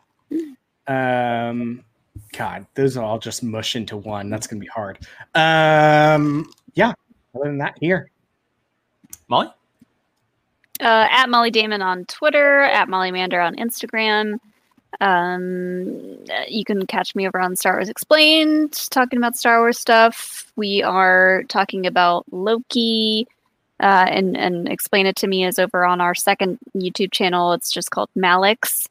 Um, God, those are all just mush into one. That's gonna be hard. Um, yeah. Other than that, here. Molly? Uh, at Molly Damon on Twitter, at Molly Mander on Instagram. Um, you can catch me over on Star Wars Explained, talking about Star Wars stuff. We are talking about Loki, uh, and and explain it to me is over on our second YouTube channel. It's just called Malix,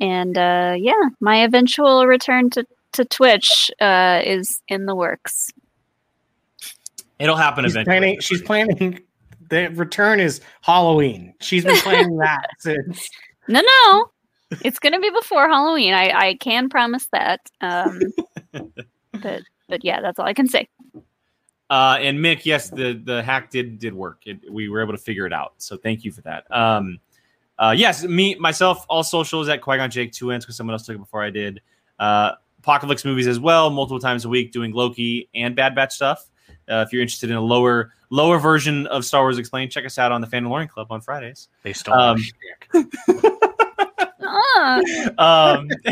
and uh, yeah, my eventual return to to Twitch uh, is in the works. It'll happen She's eventually. planning. She's planning. The return is Halloween. She's been planning that since. No, no, it's gonna be before Halloween. I I can promise that. Um, but but yeah, that's all I can say. Uh, and Mick, yes, the the hack did did work. It, we were able to figure it out. So thank you for that. Um, uh, yes, me myself, all socials at Qui Gon Jake two ends because someone else took it before I did. Uh, Apocalypse movies as well, multiple times a week, doing Loki and Bad Batch stuff. Uh, if you're interested in a lower lower version of Star Wars Explained, check us out on the Fandalorian Club on Fridays. They stole Um, our shtick. Um,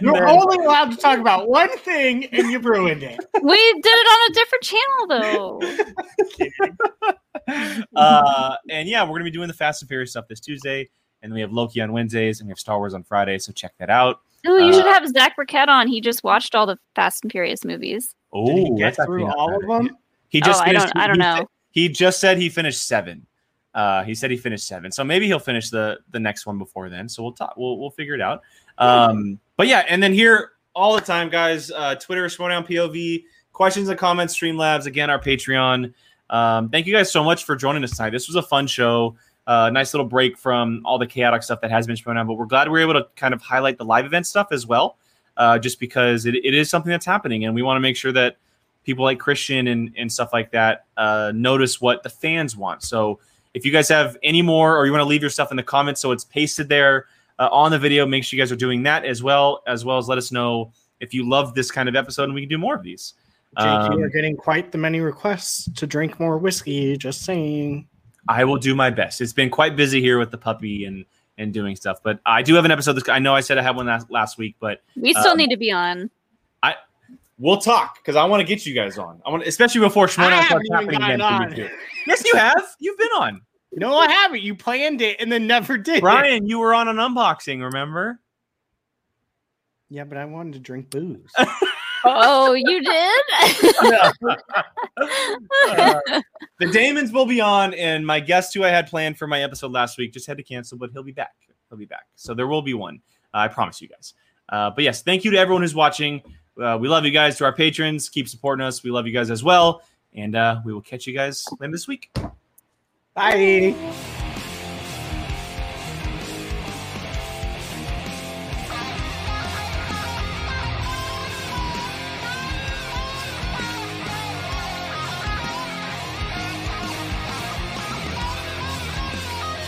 You're then- only allowed to talk about one thing, and you ruined it. we did it on a different channel though. uh, and yeah, we're gonna be doing the Fast and Furious stuff this Tuesday, and we have Loki on Wednesdays, and we have Star Wars on Friday. So check that out. Oh, you Uh, should have Zach Burkett on. He just watched all the Fast and Furious movies. Oh, Did he get through all of them? He just Oh, I don't- I don't he know. said- He just said he finished seven. Uh, he said he finished seven, so maybe he'll finish the the next one before then. So we'll talk. We'll we'll figure it out. Um, but yeah, and then here all the time, guys. Uh, Twitter, Schmoedown POV, questions and comments, Streamlabs. Again, our Patreon. Um, thank you guys so much for joining us tonight. This was a fun show. Uh, nice little break from all the chaotic stuff that has been Schmoedown, but we're glad we are able to kind of highlight the live event stuff as well. Uh, just because it, it is something that's happening, and we want to make sure that people like Kristian and, and stuff like that uh, notice what the fans want. So if you guys have any more or you want to leave your stuff in the comments so it's pasted there uh, on the video, make sure you guys are doing that as well, as well as let us know if you love this kind of episode and we can do more of these. You Um, are getting quite the many requests to drink more whiskey. Just saying. I will do my best. It's been quite busy here with the puppy and and doing stuff, but I do have an episode. This, I know I said I had one last, last week, but We still Um, need to be on. I we'll talk because I want to get you guys on. I want, especially before I Shimon starts happening again. gotten For me on. Yes, you have. You've been on. No, I haven't. You planned it and then never did. Brian, you were on an unboxing, remember? Yeah, but I wanted to drink booze. Oh, you did? Uh, the Damons will be on, and my guest who I had planned for my episode last week just had to cancel, but he'll be back. He'll be back. So there will be one. Uh, I promise you guys. Uh, but yes, thank you to everyone who's watching. Uh, we love you guys. To our patrons, keep supporting us. We love you guys as well. And uh, we will catch you guys later this week. Bye.